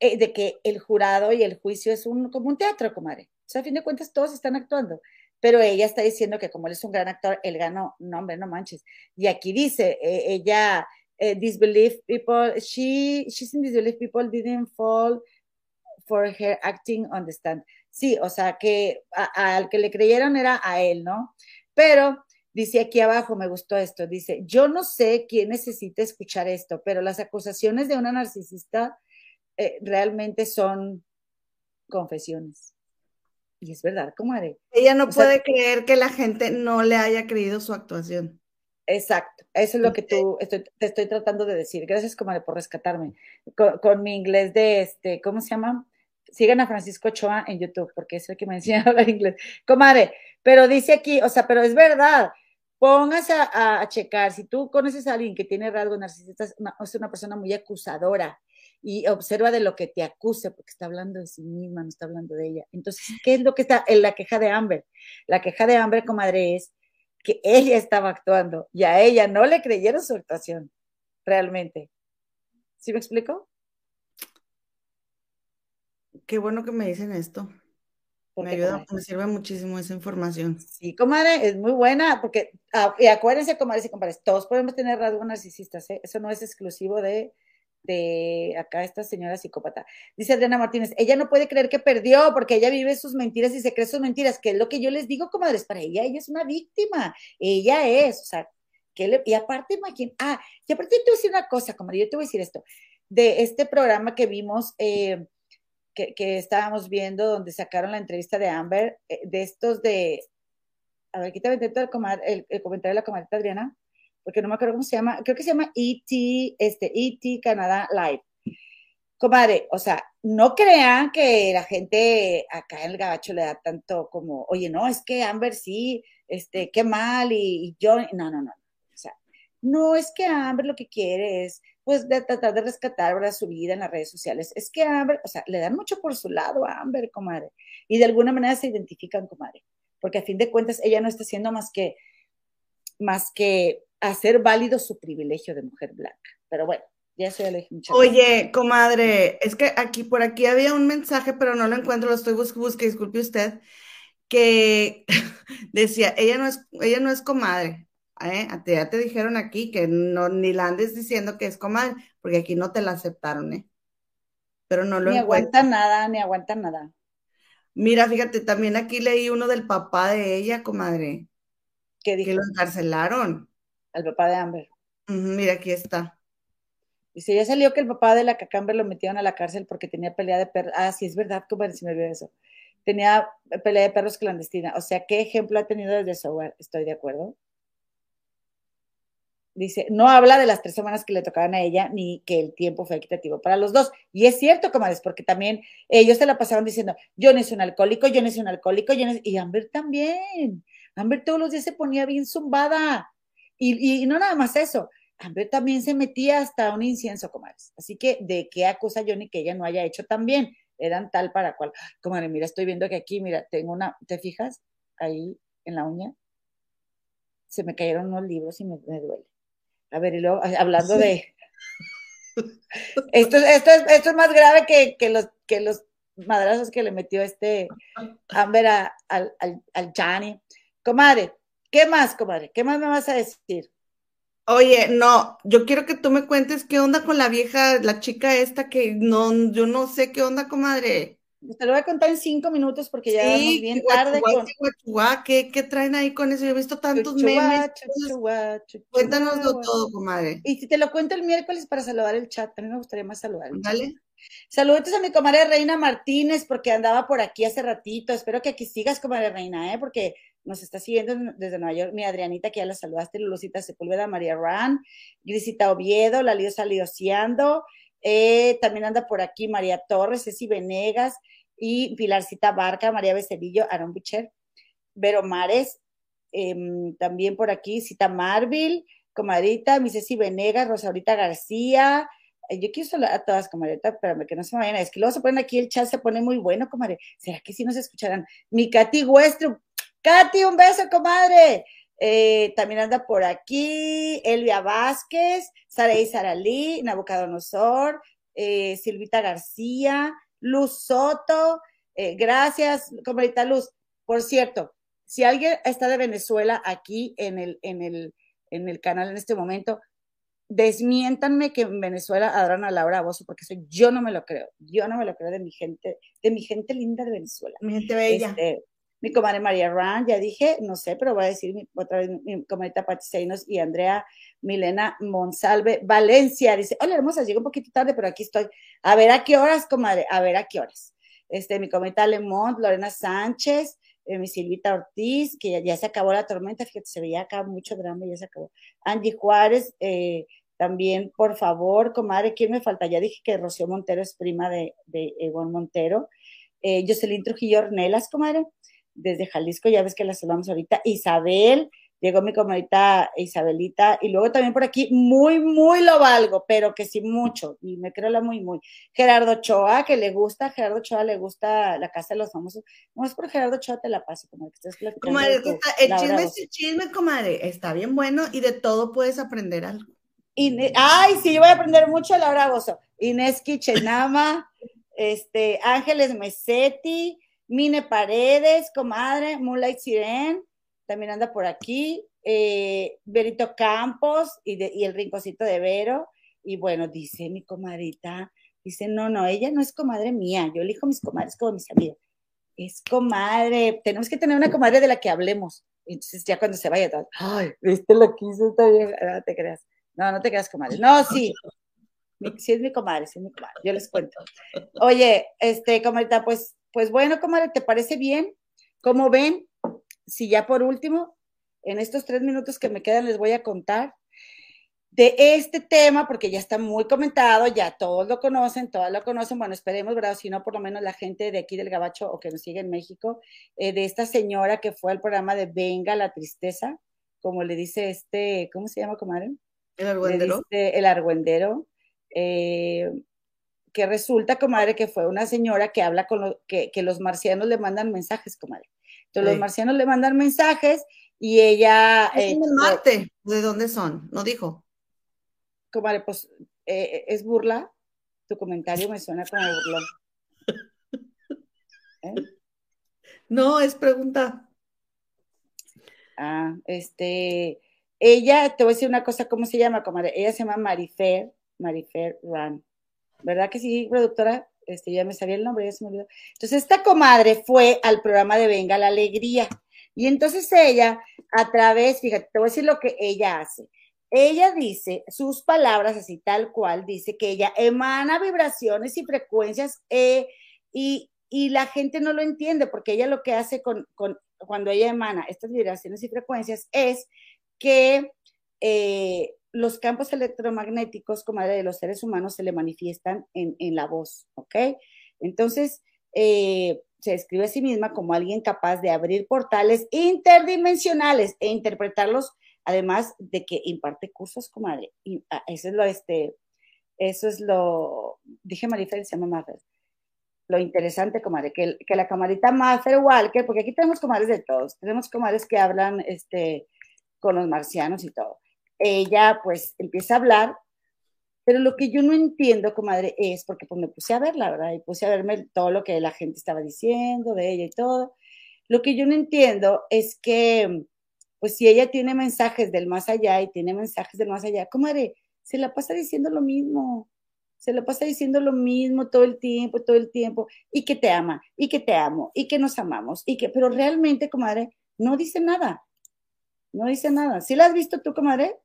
eh, de que el jurado y el juicio es un, como un teatro, comadre. O sea, a fin de cuentas todos están actuando pero ella está diciendo que como él es un gran actor, él ganó. No, hombre, no manches. Y aquí dice, eh, ella, eh, disbelief people, she, she's in disbelief people didn't fall for her acting on the stand. Sí, o sea, que al que le creyeron era a él, ¿no? Pero dice aquí abajo, me gustó esto, dice, yo no sé quién necesita escuchar esto, pero las acusaciones de una narcisista eh, realmente son confesiones. Y es verdad, comadre. Ella no puede creer que la gente no le haya creído su actuación. Exacto, eso es lo que tú te estoy tratando de decir. Gracias, comadre, por rescatarme. Con, mi inglés de este, ¿cómo se llama? Sigan a Francisco Ochoa en YouTube, porque es el que me (laughs) enseña a hablar inglés. Comadre, pero dice aquí, o sea, pero es verdad. Póngase a, checar, si tú conoces a alguien que tiene rasgos narcisistas, es una persona muy acusadora, y observa de lo que te acuse, porque está hablando de sí misma, no está hablando de ella. Entonces, ¿qué es lo que está en la queja de Amber? La queja de Amber, comadre, es que ella estaba actuando y a ella no le creyeron su actuación, realmente. ¿Sí me explico? Qué bueno que me dicen esto. Me ayuda, me sirve muchísimo esa información. Sí, comadre, es muy buena, porque, ah, y acuérdense, comadres y compadres, todos podemos tener rasgos narcisistas, ¿eh? eso no es exclusivo de de acá esta señora psicópata. Dice Adriana Martínez, ella no puede creer que perdió porque ella vive sus mentiras y se cree sus mentiras, que es lo que yo les digo, comadres, para ella, ella es una víctima, ella es, o sea, que le, y aparte, imagínate, ah, y aparte te voy a decir una cosa, comadre, yo te voy a decir esto, de este programa que vimos, eh, que, que, estábamos viendo, donde sacaron la entrevista de Amber, eh, de estos de, a ver, quítame el, el, el comentario de la comadre Adriana porque no me acuerdo cómo se llama, creo que se llama ET, este, ET Canadá Live. Comadre, o sea, no crean que la gente acá en el gabacho le da tanto como, oye, no, es que Amber sí, este, qué mal, y, yo, no, no, no. O sea, no es que Amber lo que quiere es, pues, de tratar de rescatar su vida en las redes sociales. Es que Amber, o sea, le dan mucho por su lado a Amber, comadre, y de alguna manera se identifican, comadre, porque a fin de cuentas ella no está haciendo más que, más que hacer válido su privilegio de mujer blanca. Pero bueno, ya se lo dije muchas Oye, comadre, es que aquí por aquí había un mensaje, pero no lo encuentro, lo estoy buscando, disculpe usted, que (laughs) decía, ella no es, ella no es comadre. ¿eh? Ya te dijeron aquí que no, ni la andes diciendo que es comadre, porque aquí no te la aceptaron, ¿eh? Pero no lo Ni aguanta nada, ni aguanta nada. Mira, fíjate, también aquí leí uno del papá de ella, comadre. ¿Qué dijo? Que lo encarcelaron al papá de Amber. mira, aquí está. Dice, ya salió que el papá de la Cacamber lo metieron a la cárcel porque tenía pelea de perros. Ah, sí, es verdad, como si me olvidó eso. Tenía pelea de perros clandestina. O sea, ¿qué ejemplo ha tenido desde software? Estoy de acuerdo. Dice, no habla de las tres semanas que le tocaban a ella, ni que el tiempo fue equitativo para los dos. Y es cierto, comadres, porque también ellos se la pasaban diciendo, yo no soy un alcohólico, yo no soy un alcohólico, yo no y Amber también. Amber todos los días se ponía bien zumbada. Y, no nada más eso, Amber también se metía hasta un incienso, comadres. Así que, ¿de qué acusa Johnny que ella no haya hecho también? Eran tal para cual. Comadre, mira, estoy viendo que aquí, mira, tengo una, ¿te fijas? Ahí en la uña. se me cayeron unos libros y me, duele. A ver, y luego, hablando de... (laughs) Esto, esto, es, esto es más grave que, que, los, que los madrazos que le metió este Amber al, al, al Johnny. Comadre, ¿qué más, comadre? ¿Qué más me vas a decir? Oye, no, yo quiero que tú me cuentes qué onda con la vieja, la chica esta que no, yo no sé qué onda, comadre. Te lo voy a contar en cinco minutos porque ya vamos bien tarde. ¿qué, ¿qué, traen ahí con eso? Yo he visto tantos memes. Cuéntanoslo todo, comadre. Y si te lo cuento el miércoles para saludar el chat, a mí me gustaría más saludar. Dale. Saludos a mi comadre Reina Martínez, porque andaba por aquí hace ratito. Espero que aquí sigas, comadre Reina, ¿eh? porque nos está siguiendo desde Nueva York mi Adrianita, que ya la saludaste, Lulusita Sepúlveda, María Ran, Grisita Oviedo, la Lío Salioseando, eh, también anda por aquí María Torres, Ceci Venegas y Pilarcita Barca, María Becerillo, Aaron Bucher, Vero Mares, em, también por aquí Cita Marville, comadrita, mi Ceci Venegas, Rosaurita García, eh, yo quiero saludar a todas, comadrita, espérame, que no se me vayan. Es que luego se ponen aquí, el chat se pone muy bueno, comadre. ¿Será que sí nos escucharán? Mi Katy Westro, Katy, un beso, comadre. Eh, también anda por aquí Elvia Vázquez, Saraí Saralí, Nabucodonosor, eh, Silvita García, Luz Soto. Eh, gracias, comadrita Luz. Por cierto, si alguien está de Venezuela aquí en el, en el, en el canal en este momento, desmiéntanme que en Venezuela adoran a Laura Bozo, porque soy, yo no me lo creo, yo no me lo creo de mi gente, de mi gente linda de Venezuela. Mi gente bella. Este, mi comadre María Rand, ya dije, no sé, pero voy a decir otra vez mi comadre Pati y Andrea Milena Monsalve Valencia. Dice, hola hermosa, llego un poquito tarde, pero aquí estoy. A ver a qué horas, comadre, a ver a qué horas. Este, mi comadre Lemont, Lorena Sánchez, eh, mi Silvita Ortiz, que ya, se acabó la tormenta, fíjate, se veía acá mucho drama, ya se acabó. Angie Juárez, eh, también, por favor, comadre, ¿quién me falta? Ya dije que Rocío Montero es prima de, de Montero. Eh, Jocelyn Trujillo Ornelas, comadre desde Jalisco, ya ves que la saludamos ahorita, Isabel, llegó mi comadita Isabelita, y luego también por aquí, muy, muy lo valgo, pero que sí mucho, y me creo la muy, muy. Gerardo Choa, que le gusta, Gerardo Choa le gusta la casa de los famosos, no es por Gerardo Choa te la paso, como que estás Comadre, el chisme es chisme, comadre, está bien bueno, y de todo puedes aprender algo. ay, sí, yo voy a aprender mucho de Laura Bozo. Inés Kichenama, este, Ángeles Mesetti, Mine Paredes, comadre, Moonlight Siren, también anda por aquí, eh, Berito Campos y, el rinconcito de Vero. Y bueno, dice mi comadrita, dice, no, no, ella no es comadre mía, yo elijo mis comadres como mis amigas. Es comadre, tenemos que tener una comadre de la que hablemos. Entonces ya cuando se vaya, ay, viste lo que hizo esta vieja, no te creas. No, no te creas comadre. No, sí, sí es mi comadre, sí es mi comadre, yo les cuento. Oye, este, comadrita, pues pues bueno, comadre, ¿te parece bien? Como ven, si ya por último, en estos tres minutos que me quedan les voy a contar de este tema, porque ya está muy comentado, ya todos lo conocen, todas lo conocen, bueno, esperemos, ¿verdad? Si no, por lo menos la gente de aquí del Gabacho o que nos sigue en México, eh, de esta señora que fue al programa de Venga la Tristeza, como le dice este, ¿cómo se llama, comadre? El argüendero. el argüendero. Eh, que resulta, comadre, que fue una señora que habla con lo, que, los marcianos le mandan mensajes, comadre. Entonces los marcianos le mandan mensajes y ella... Es eh, Marte, ¿de dónde son? No dijo. Comadre, pues eh, es burla. Tu comentario me suena como burlón. ¿Eh? No, es pregunta. Ah, este, ella, te voy a decir una cosa, ¿cómo se llama, comadre? Ella se llama Marifer, Marifer Ran. ¿Verdad que sí, productora? Este, ya me sabía el nombre, ya se me olvidó. Entonces, esta comadre fue al programa de Venga la Alegría. Y entonces ella, a través, fíjate, te voy a decir lo que ella hace. Ella dice, sus palabras así tal cual, dice que ella emana vibraciones y frecuencias eh, y, y, la gente no lo entiende porque ella lo que hace con, con cuando ella emana estas vibraciones y frecuencias es que eh, los campos electromagnéticos, como de los seres humanos, se le manifiestan en, la voz, ¿ok? Entonces, eh, se describe a sí misma como alguien capaz de abrir portales interdimensionales e interpretarlos, además de que imparte cursos, comadre. Ah, eso es lo, este, eso es lo, dije Marifer, se llama Maffer. Lo interesante, comadre, que, que la camarita Maffer Walker, porque aquí tenemos comadres de todos, tenemos comadres que hablan, este, con los marcianos y todo. Ella pues empieza a hablar, pero lo que yo no entiendo, comadre, es porque pues me puse a verla, ¿verdad? Y puse a verme todo lo que la gente estaba diciendo de ella y todo. Lo que yo no entiendo es que, pues si ella tiene mensajes del más allá y tiene mensajes del más allá, comadre, se la pasa diciendo lo mismo se la pasa diciendo lo mismo todo el tiempo, todo el tiempo, y que te ama, y que te amo, y que nos amamos, y que, pero realmente, comadre, no dice nada, no dice nada. ¿Sí la has visto tú, comadre?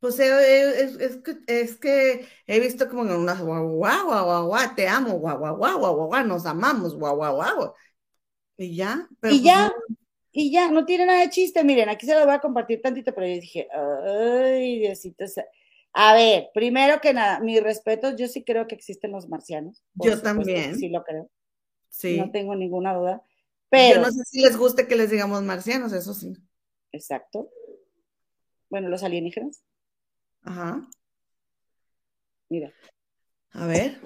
Pues eh, es, es, es, que he visto como en unas guau, guau, guau, guau, te amo, guau, guau, guau, guau, guau, nos amamos, guau, guau, guau. Y ya. Pero y pues ya, y ya, no tiene nada de chiste. Miren, aquí se lo voy a compartir tantito, pero yo dije, ay, Diosito, a ver, primero que nada, mi respeto, yo sí creo que existen los marcianos. Yo también. Sí lo creo. Sí. No tengo ninguna duda. Pero. Yo no sé si les guste que les digamos marcianos, eso sí. Exacto. Bueno, los alienígenas. Ajá. Mira. A ver.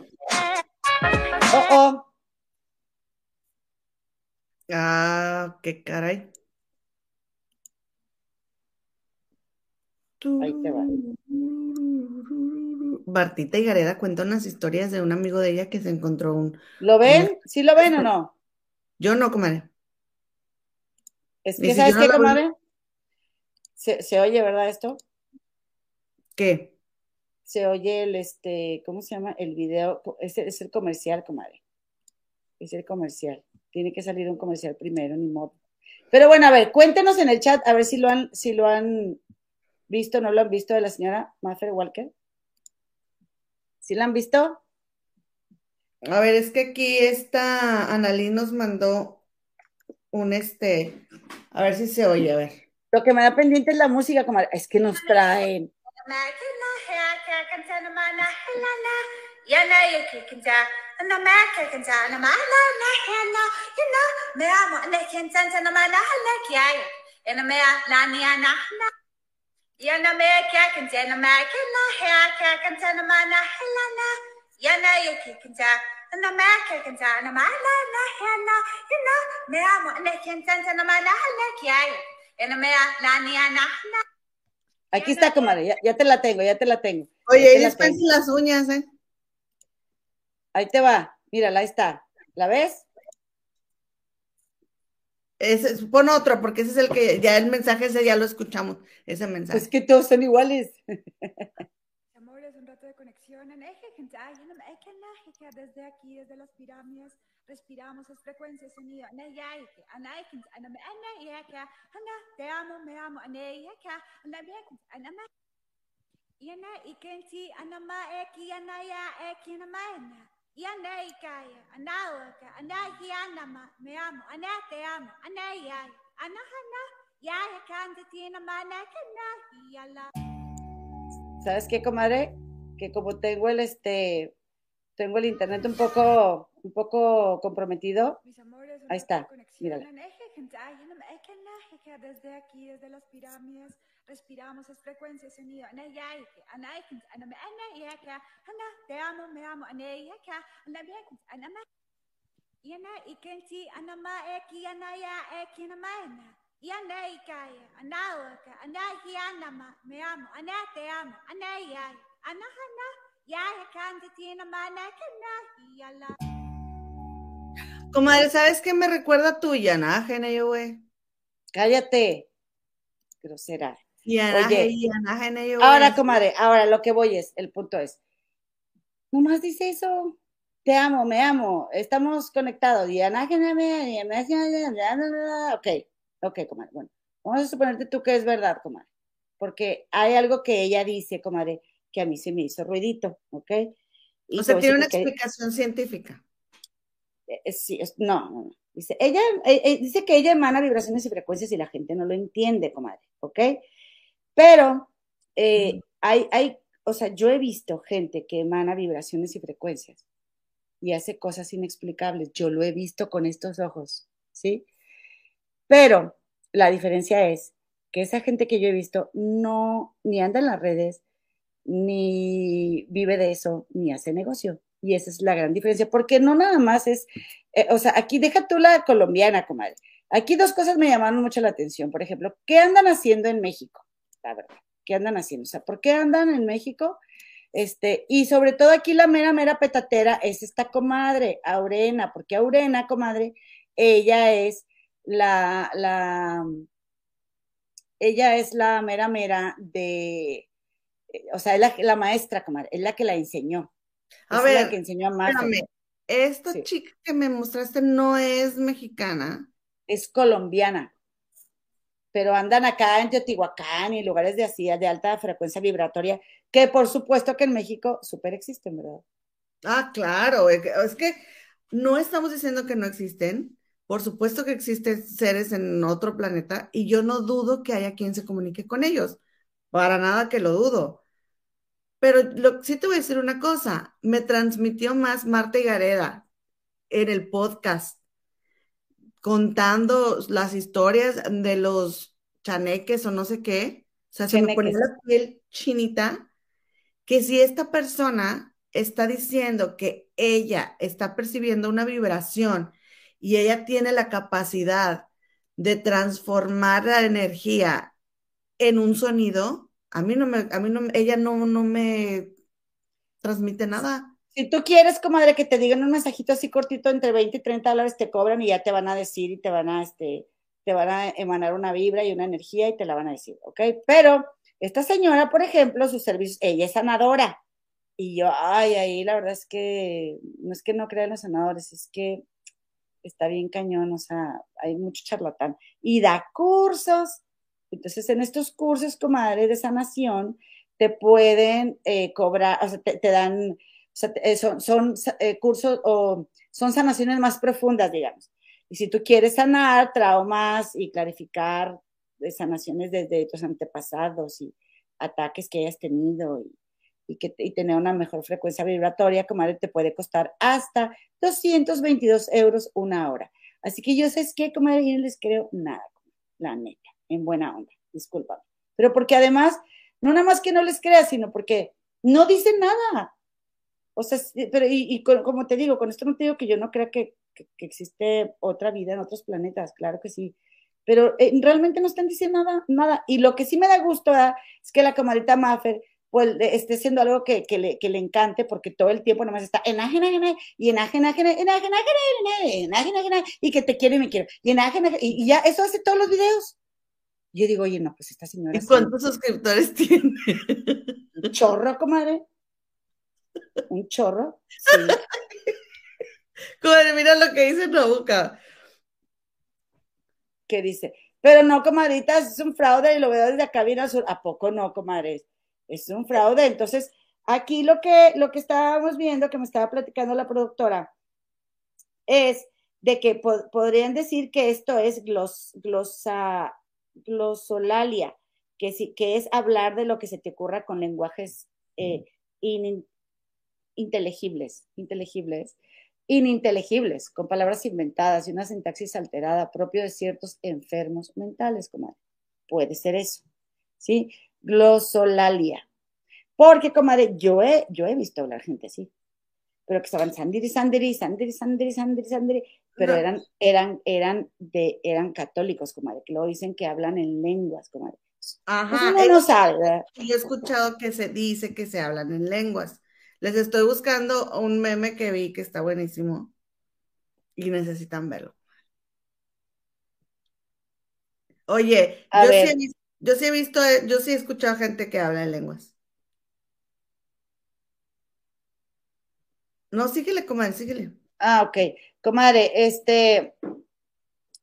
Oh, oh. Ah, qué caray. Ahí te va. Martita y Gareda cuentan unas historias de un amigo de ella que se encontró un. ¿Lo ven? ¿Sí lo ven o no? Yo no, comadre. Es que, ¿sabes qué, comadre? Se, se, oye, ¿verdad, esto? ¿Qué? Se oye el, este, ¿cómo se llama? El video, es, es el comercial, comadre. Es el comercial. Tiene que salir un comercial primero, ni modo. Pero bueno, a ver, cuéntenos en el chat, a ver si lo han, si lo han visto, no lo han visto de la señora Maffer Walker. ¿Sí la han visto? A ver, es que aquí esta Analí nos mandó un este, a ver si se oye, a ver. Lo que me da pendiente es la música, como es que nos traen. Yana me kya kanta ma kina ha kya kanta ma na helana yana yuki kanta na ma kya kanta na ma la na hana yana me amo na kanta na ma la hala kya yana me la ni ana Aquí está, comadre, ya, ya, te la tengo, ya te la tengo. Oye, y después las uñas, ¿eh? Ahí te va, mírala, ahí está. ¿La ves? Ese, pon otro, porque ese es el que ya el mensaje ese ya lo escuchamos, ese mensaje. Es que todos son iguales. (laughs) Amor, es un rato de conexión. Desde aquí, desde las pirámides, respiramos las frecuencias sonido. Te amo, me amo. Yana ikenti anama eki anaya eki anamaena. Yana ikaya, anawaka, anahianama, me amo, ana te amo, anayay, anahana, yaya canta tiene manakana, yala. ¿Sabes qué, comadre? Que como tengo el este, tengo el internet un poco, un poco comprometido. Ahí está, mírala. Desde aquí, desde las pirámides, respiramos es frecuencia sonido te amo me amo yana ikenti eki eki yana ikaya me amo ana te amo Comadre, ¿sabes qué me recuerda tuya, Yana, yo, güey? Cállate, grosera. Y Oye, ahora, comadre, ahora lo que voy es, el punto es, nomás dice eso, te amo, me amo, estamos conectados, y Ana, ok, ok, comadre, bueno, vamos a suponerte tú que es verdad, comadre, porque hay algo que ella dice, comadre, que a mí se me hizo ruidito, ok. o sea, tiene una explicación científica. Eh, sí, no, no, Dice, ella, eh, eh, dice que ella emana vibraciones y frecuencias y la gente no lo entiende, comadre, ¿ok? Pero eh, hay, hay, o sea, yo he visto gente que emana vibraciones y frecuencias y hace cosas inexplicables. Yo lo he visto con estos ojos, ¿sí? Pero la diferencia es que esa gente que yo he visto no ni anda en las redes, ni vive de eso, ni hace negocio. Y esa es la gran diferencia, porque no nada más es, eh, o sea, aquí deja tú la colombiana, comadre. Aquí dos cosas me llamaron mucho la atención. Por ejemplo, ¿qué andan haciendo en México? La verdad, ¿qué andan haciendo? O sea, ¿por qué andan en México? Este, y sobre todo aquí la mera, mera petatera es esta comadre, Aurena, porque Aurena, comadre, ella es la, la, ella es la mera, mera de, o sea, es la, la maestra, comadre, es la que la enseñó. A es ver, la que enseñó a Marta. espérame, esta Sí. chica que me mostraste no es mexicana. es colombiana, pero andan acá en Teotihuacán y lugares de así, de alta frecuencia vibratoria, que por supuesto que en México súper existen, ¿verdad? Ah, claro, es que no estamos diciendo que no existen. Por supuesto que existen seres en otro planeta y yo no dudo que haya quien se comunique con ellos. Para nada que lo dudo. Pero lo, sí te voy a decir una cosa, me transmitió más Marta Gareda en el podcast contando las historias de los chaneques o no sé qué. O sea, se me ponía la piel chinita que si esta persona está diciendo que ella está percibiendo una vibración y ella tiene la capacidad de transformar la energía en un sonido, a mí no me, a mí no, ella no, no me transmite nada. Si tú quieres, comadre, que te digan un mensajito así cortito, entre 20 y 30 dólares te cobran y ya te van a decir y te van a, este, te van a emanar una vibra y una energía y te la van a decir, ¿ok? Pero esta señora, por ejemplo, sus servicios, ella es sanadora. Y yo, ay, ahí la verdad es que no es que no crea en los sanadores, es que está bien cañón, o sea, hay mucho charlatán. Y da cursos. Entonces, en estos cursos, comadre, de sanación, te pueden eh, cobrar, o sea, te, dan, o sea, te- son, eh, cursos o son sanaciones más profundas, digamos. Y si tú quieres sanar traumas y clarificar de sanaciones desde tus antepasados y ataques que hayas tenido y, y que, y tener una mejor frecuencia vibratoria, comadre, te puede costar hasta 222 euros una hora. Así que yo sé que, comadre, yo no les creo nada, la neta, en buena onda, discúlpame. Pero porque además, no nada más que no les creas, sino porque no dicen nada. O sea, pero y, y con, como te digo, con esto no te digo que yo no crea que, que, que existe otra vida en otros planetas, claro que sí, pero eh, realmente no están diciendo nada, nada. Y lo que sí me da gusto ¿verdad? es que la camarita Maffer pues, esté siendo algo que, que, le, que le encante, porque todo el tiempo nomás está enajena, ajena, y enajena, ajena, enajena, ajena, enajena, ajena, y que te quiero y me quiero, y enajena, y, y ya, eso hace todos los videos. Yo digo, oye, no, pues esta señora ¿Y sí, cuántos suscriptores (laughs) tiene? un chorro, comadre. Un chorro. Sí. (laughs) Comadre, mira lo que dice Nabuca. que dice, pero no, comadritas, es un fraude y lo veo desde acá bien azul. ¿A poco no, comadres? Es un fraude. Entonces, aquí lo que, lo que estábamos viendo, que me estaba platicando la productora, es de que po- podrían decir que esto es glos, glosa, glosolalia, que, que es hablar de lo que se te ocurra con lenguajes eh, in- inteligibles, inteligibles, ininteligibles, con palabras inventadas y una sintaxis alterada propio de ciertos enfermos mentales, comadre. Puede ser eso, ¿sí? Glosolalia. Porque, comadre, yo he, yo he visto hablar gente así, pero que estaban sandiri, sandiri, sandiri, sandiri, sandiri, sandiri, pero eran, eran, eran, de, eran católicos, comadre, que luego dicen que hablan en lenguas, comadre. Ajá, uno no sabe, ¿verdad? yo he escuchado que se dice que se hablan en lenguas. Les estoy buscando un meme que vi que está buenísimo y necesitan verlo. Oye, yo sí, he, yo sí he visto, yo sí he escuchado gente que habla en lenguas. No, síguele, comadre, síguele. Ah, ok. Comadre, este,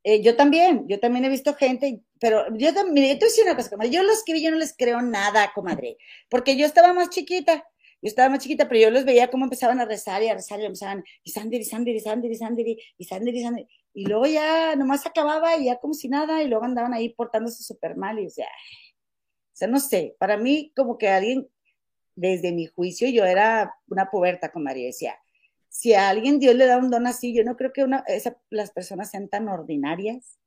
eh, yo también, yo también he visto gente, pero yo también, yo te una cosa, comadre, yo los que yo no les creo nada, comadre, porque yo estaba más chiquita, yo estaba más chiquita, pero yo los veía cómo empezaban a rezar y a rezar y empezaban, y sandiri, sandiri, sandiri, sandiri, y sandiri, sandiri, y luego ya nomás acababa y ya como si nada, y luego andaban ahí portándose súper mal, y o sea, o sea, no sé, para mí como que alguien, desde mi juicio, yo era una puberta, comadre, decía, si a alguien Dios le da un don así, yo no creo que una, esa, las personas sean tan ordinarias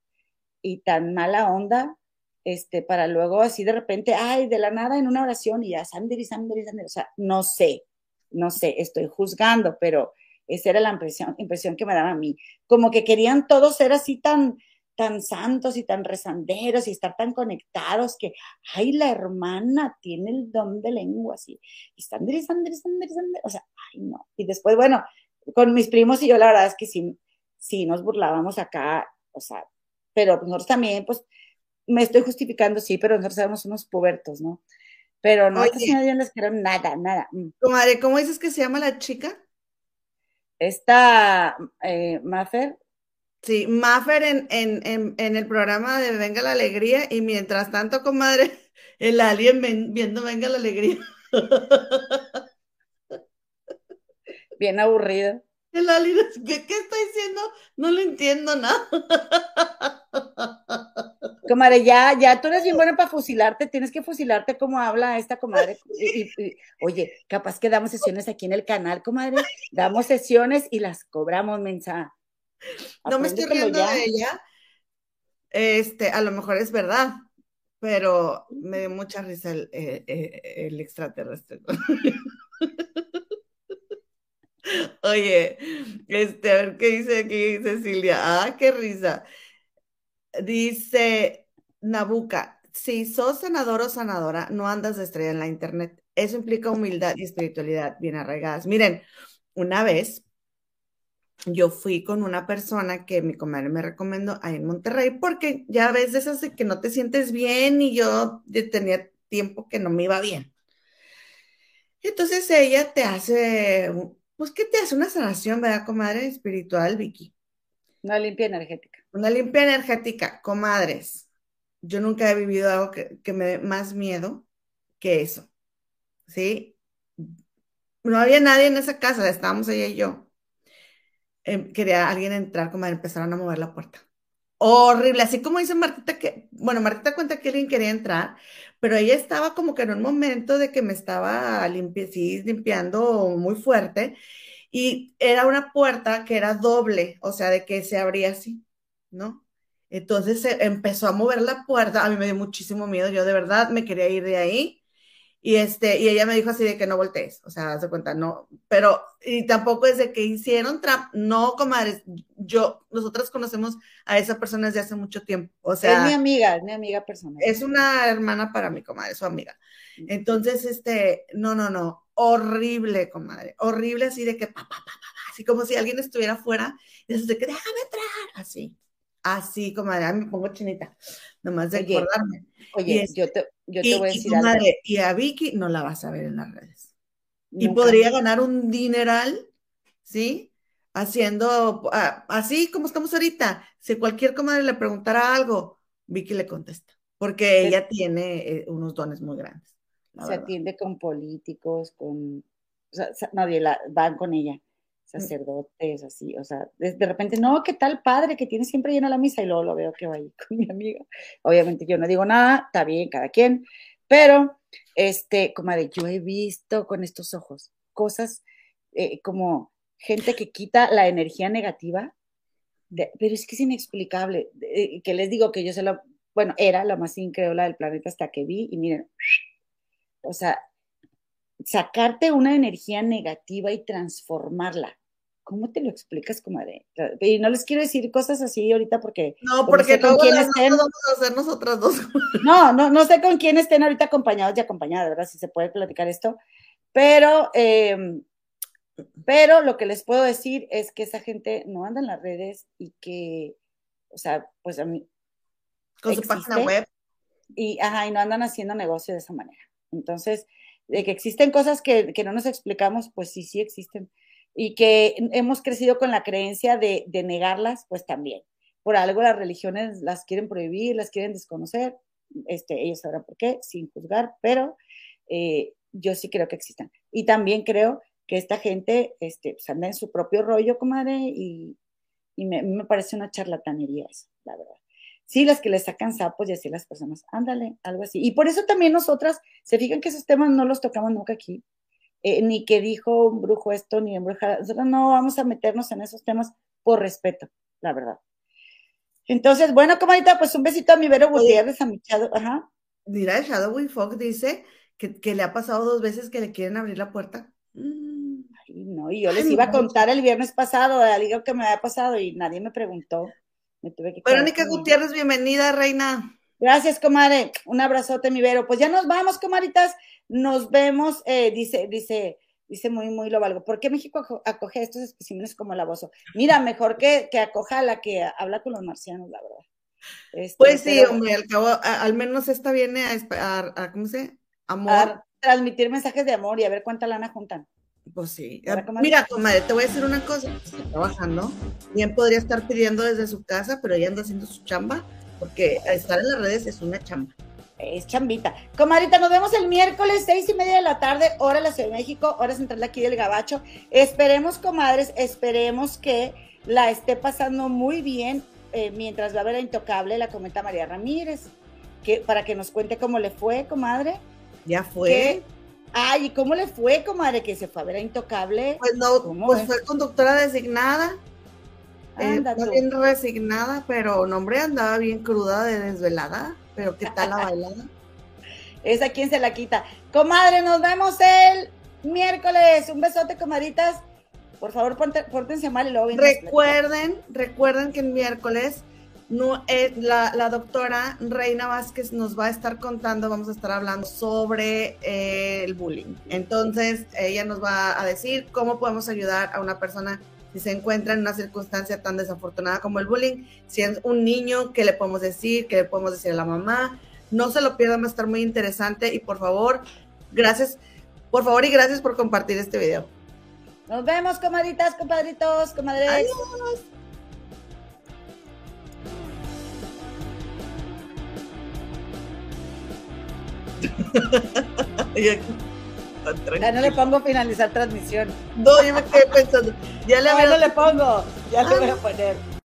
y tan mala onda, este, para luego así de repente, ay, de la nada en una oración y ya, sandiri, sandiri, sandiri, o sea, no sé, no sé, estoy juzgando, pero esa era la impresión, impresión que me daba a mí, como que querían todos ser así tan, tan santos y tan rezanderos y estar tan conectados que, ay, la hermana tiene el don de lengua, así, y están rezando, o sea, ay, no. Y después, bueno, con mis primos y yo, la verdad es que sí, sí nos burlábamos acá, o sea, pero nosotros también, pues, me estoy justificando, sí, pero nosotros éramos unos pubertos, ¿no? Pero no, no les quiero nada, nada. Mm. Comadre, ¿cómo dices que se llama la chica? Esta eh, Maffer. Sí, Maffer en, en, en, el programa de Venga la Alegría y mientras tanto, comadre, (laughs) el alien viendo Venga la Alegría. (laughs) Bien aburrido. El alien, (laughs) ¿qué, qué está diciendo? No lo entiendo nada. Comadre, ya, ya tú eres bien buena para fusilarte, tienes que fusilarte como habla esta comadre. oye, capaz que damos sesiones aquí en el canal, comadre. Damos sesiones y las cobramos, mensa. (laughs) No me estoy riendo de ella. Este, a lo mejor es verdad, pero me dio mucha risa el, eh, eh, el extraterrestre. (laughs) Oye, este, a ver qué dice aquí Cecilia. Ah, qué risa. Dice Nabuca, si sos senador o senadora, no andas de estrella en la internet. Eso implica humildad y espiritualidad bien arraigadas. Miren, una vez yo fui con una persona que mi comadre me recomendó ahí en Monterrey, porque ya de esas de que no te sientes bien y yo tenía tiempo que no me iba bien. Entonces ella te hace, pues, ¿qué te hace? Una sanación, ¿verdad, comadre? Espiritual, Vicky. Una limpia energética. Una limpia energética, comadres. Yo nunca he vivido algo que, me dé más miedo que eso. ¿Sí? No había nadie en esa casa, estábamos ella y yo. Em, quería alguien entrar, como empezaron a mover la puerta. Horrible, así como dice Martita que, bueno, Martita cuenta que alguien quería entrar, pero ella estaba como que en un momento de que me estaba limpiando muy fuerte y era una puerta que era doble, o sea, de que se abría así. ¿no? Entonces se empezó a mover la puerta, a mí me dio muchísimo miedo, yo de verdad me quería ir de ahí. Y, este, y ella me dijo así de que no voltees, o sea, se cuenta, no, pero, y tampoco es de que hicieron trap, no, comadres, yo, nosotras conocemos a esa persona desde hace mucho tiempo, o sea. Es mi amiga, es mi amiga personal. Es una hermana para mi comadre, su amiga. Entonces, este, no, no, no, horrible, comadre, horrible así de que, pa, pa, pa, así como si alguien estuviera afuera, y de que déjame entrar, así. Así, comadre, me pongo chinita, nomás de acordarme. Oye, yo, te, yo te voy a decir algo. Y a Vicky no la vas a ver en las redes. Y podría ganar un dineral, ¿sí? Haciendo, ah, así como estamos ahorita. Si cualquier comadre le preguntara algo, Vicky le contesta, porque ella tiene eh, unos dones muy grandes. Se atiende con políticos, con... O sea, nadie la, van con ella. Mm. sacerdotes, así, o sea, de, repente, no, qué tal padre que tiene siempre llena la misa y luego lo veo que va ahí (laughs) con mi amiga. Obviamente yo no digo nada, está bien, cada quien, pero, este, como de, yo he visto con estos ojos cosas eh, como gente que quita la energía negativa, pero es que es inexplicable, eh, que les digo que yo se lo, bueno, era la más increíble del planeta hasta que vi y miren, o sea, sacarte una energía negativa y transformarla. ¿Cómo te lo explicas, comadre? Y no les quiero decir cosas así ahorita porque... No, porque no quién estén. vamos a hacer nosotras dos. (laughs) No, no, no sé con quién estén ahorita acompañados y acompañadas, ¿verdad? Si se puede platicar esto. Pero, em, pero lo que les puedo decir es que esa gente no anda en las redes y que, o sea, pues a mí... Con su página web. Y, ajá, y no andan haciendo negocio de esa manera. Entonces, de que existen cosas que, no nos explicamos, pues sí, sí existen. Y que hemos crecido con la creencia de, negarlas, pues también. Por algo las religiones las quieren prohibir, las quieren desconocer. Este, ellos sabrán por qué, sin juzgar, pero eh, yo sí creo que existen. Y también creo que esta gente este, pues anda en su propio rollo, comadre, y, y me, me, parece una charlatanería eso, la verdad sí, las que le sacan sapos y así las personas, ándale, algo así. Y por eso también nosotras, se fijan que esos temas no los tocamos nunca aquí, eh, ni que dijo un brujo esto, ni un bruja, nosotros no vamos a meternos en esos temas por respeto, la verdad. Entonces, bueno, comadita, pues un besito a mi Vero Gutiérrez, a mi Shadow, ajá. Mira, Shadow Fox dice que, le ha pasado dos veces que le quieren abrir la puerta. Mm, ay, no, y yo les iba a contar el viernes pasado algo que me había pasado y nadie me preguntó. Me tuve que Verónica Gutiérrez, bienvenida, reina. Gracias, comadre. Un abrazote, mi Vero. Pues ya nos vamos, comadritas. Nos vemos, eh, dice, dice, dice muy, muy lo valgo. ¿Por qué México aco- acoge a estos especímenes como el abuso? Mira, mejor que, que acoja a la que habla con los marcianos, la verdad. Este, Pues sí, pero hombre, al cabo, a- al menos esta viene a, esp- a- a- ¿cómo se? Amor. a transmitir mensajes de amor y a ver cuánta lana juntan. Pues sí. Comadre. Mira, comadre, te voy a decir una cosa. Está trabajando. Bien podría estar pidiendo desde su casa, pero ella anda haciendo su chamba, porque estar en las redes es una chamba. Es chambita. Comadrita, nos vemos el miércoles, seis y media de la tarde, hora de la Ciudad de México, hora central de aquí del Gabacho. Esperemos, comadres, esperemos que la esté pasando muy bien eh, mientras va a ver a Intocable, la comenta María Ramírez, que, para que nos cuente cómo le fue, comadre. Ya fue. ¿Qué? Ay, ¿y cómo le fue, comadre, que se fue a ver a Intocable? Pues no, ¿Cómo pues es? fue conductora designada. Eh, tú. bien resignada, pero no, hombre, andaba bien cruda de desvelada. Pero ¿qué tal la bailada? (laughs) Esa quien se la quita. Comadre, nos vemos el miércoles. Un besote, comadritas. Por favor, ponte- pórtense mal y luego Recuerden, recuerden que el miércoles no, es la, la doctora Reina Vázquez nos va a estar contando, vamos a estar hablando sobre eh, el bullying. Entonces, ella nos va a decir cómo podemos ayudar a una persona si se encuentra en una circunstancia tan desafortunada como el bullying. Si es un niño, ¿qué le podemos decir? ¿Qué le podemos decir a la mamá? No se lo pierdan, va a estar muy interesante y por favor, gracias, por favor y gracias por compartir este video. Nos vemos, comadritas, compadritos, comadres. Adiós. (laughs) Ya no le pongo finalizar transmisión. No, yo me quedé pensando. Ya le había no le pongo. Ya le Ah. voy a poner.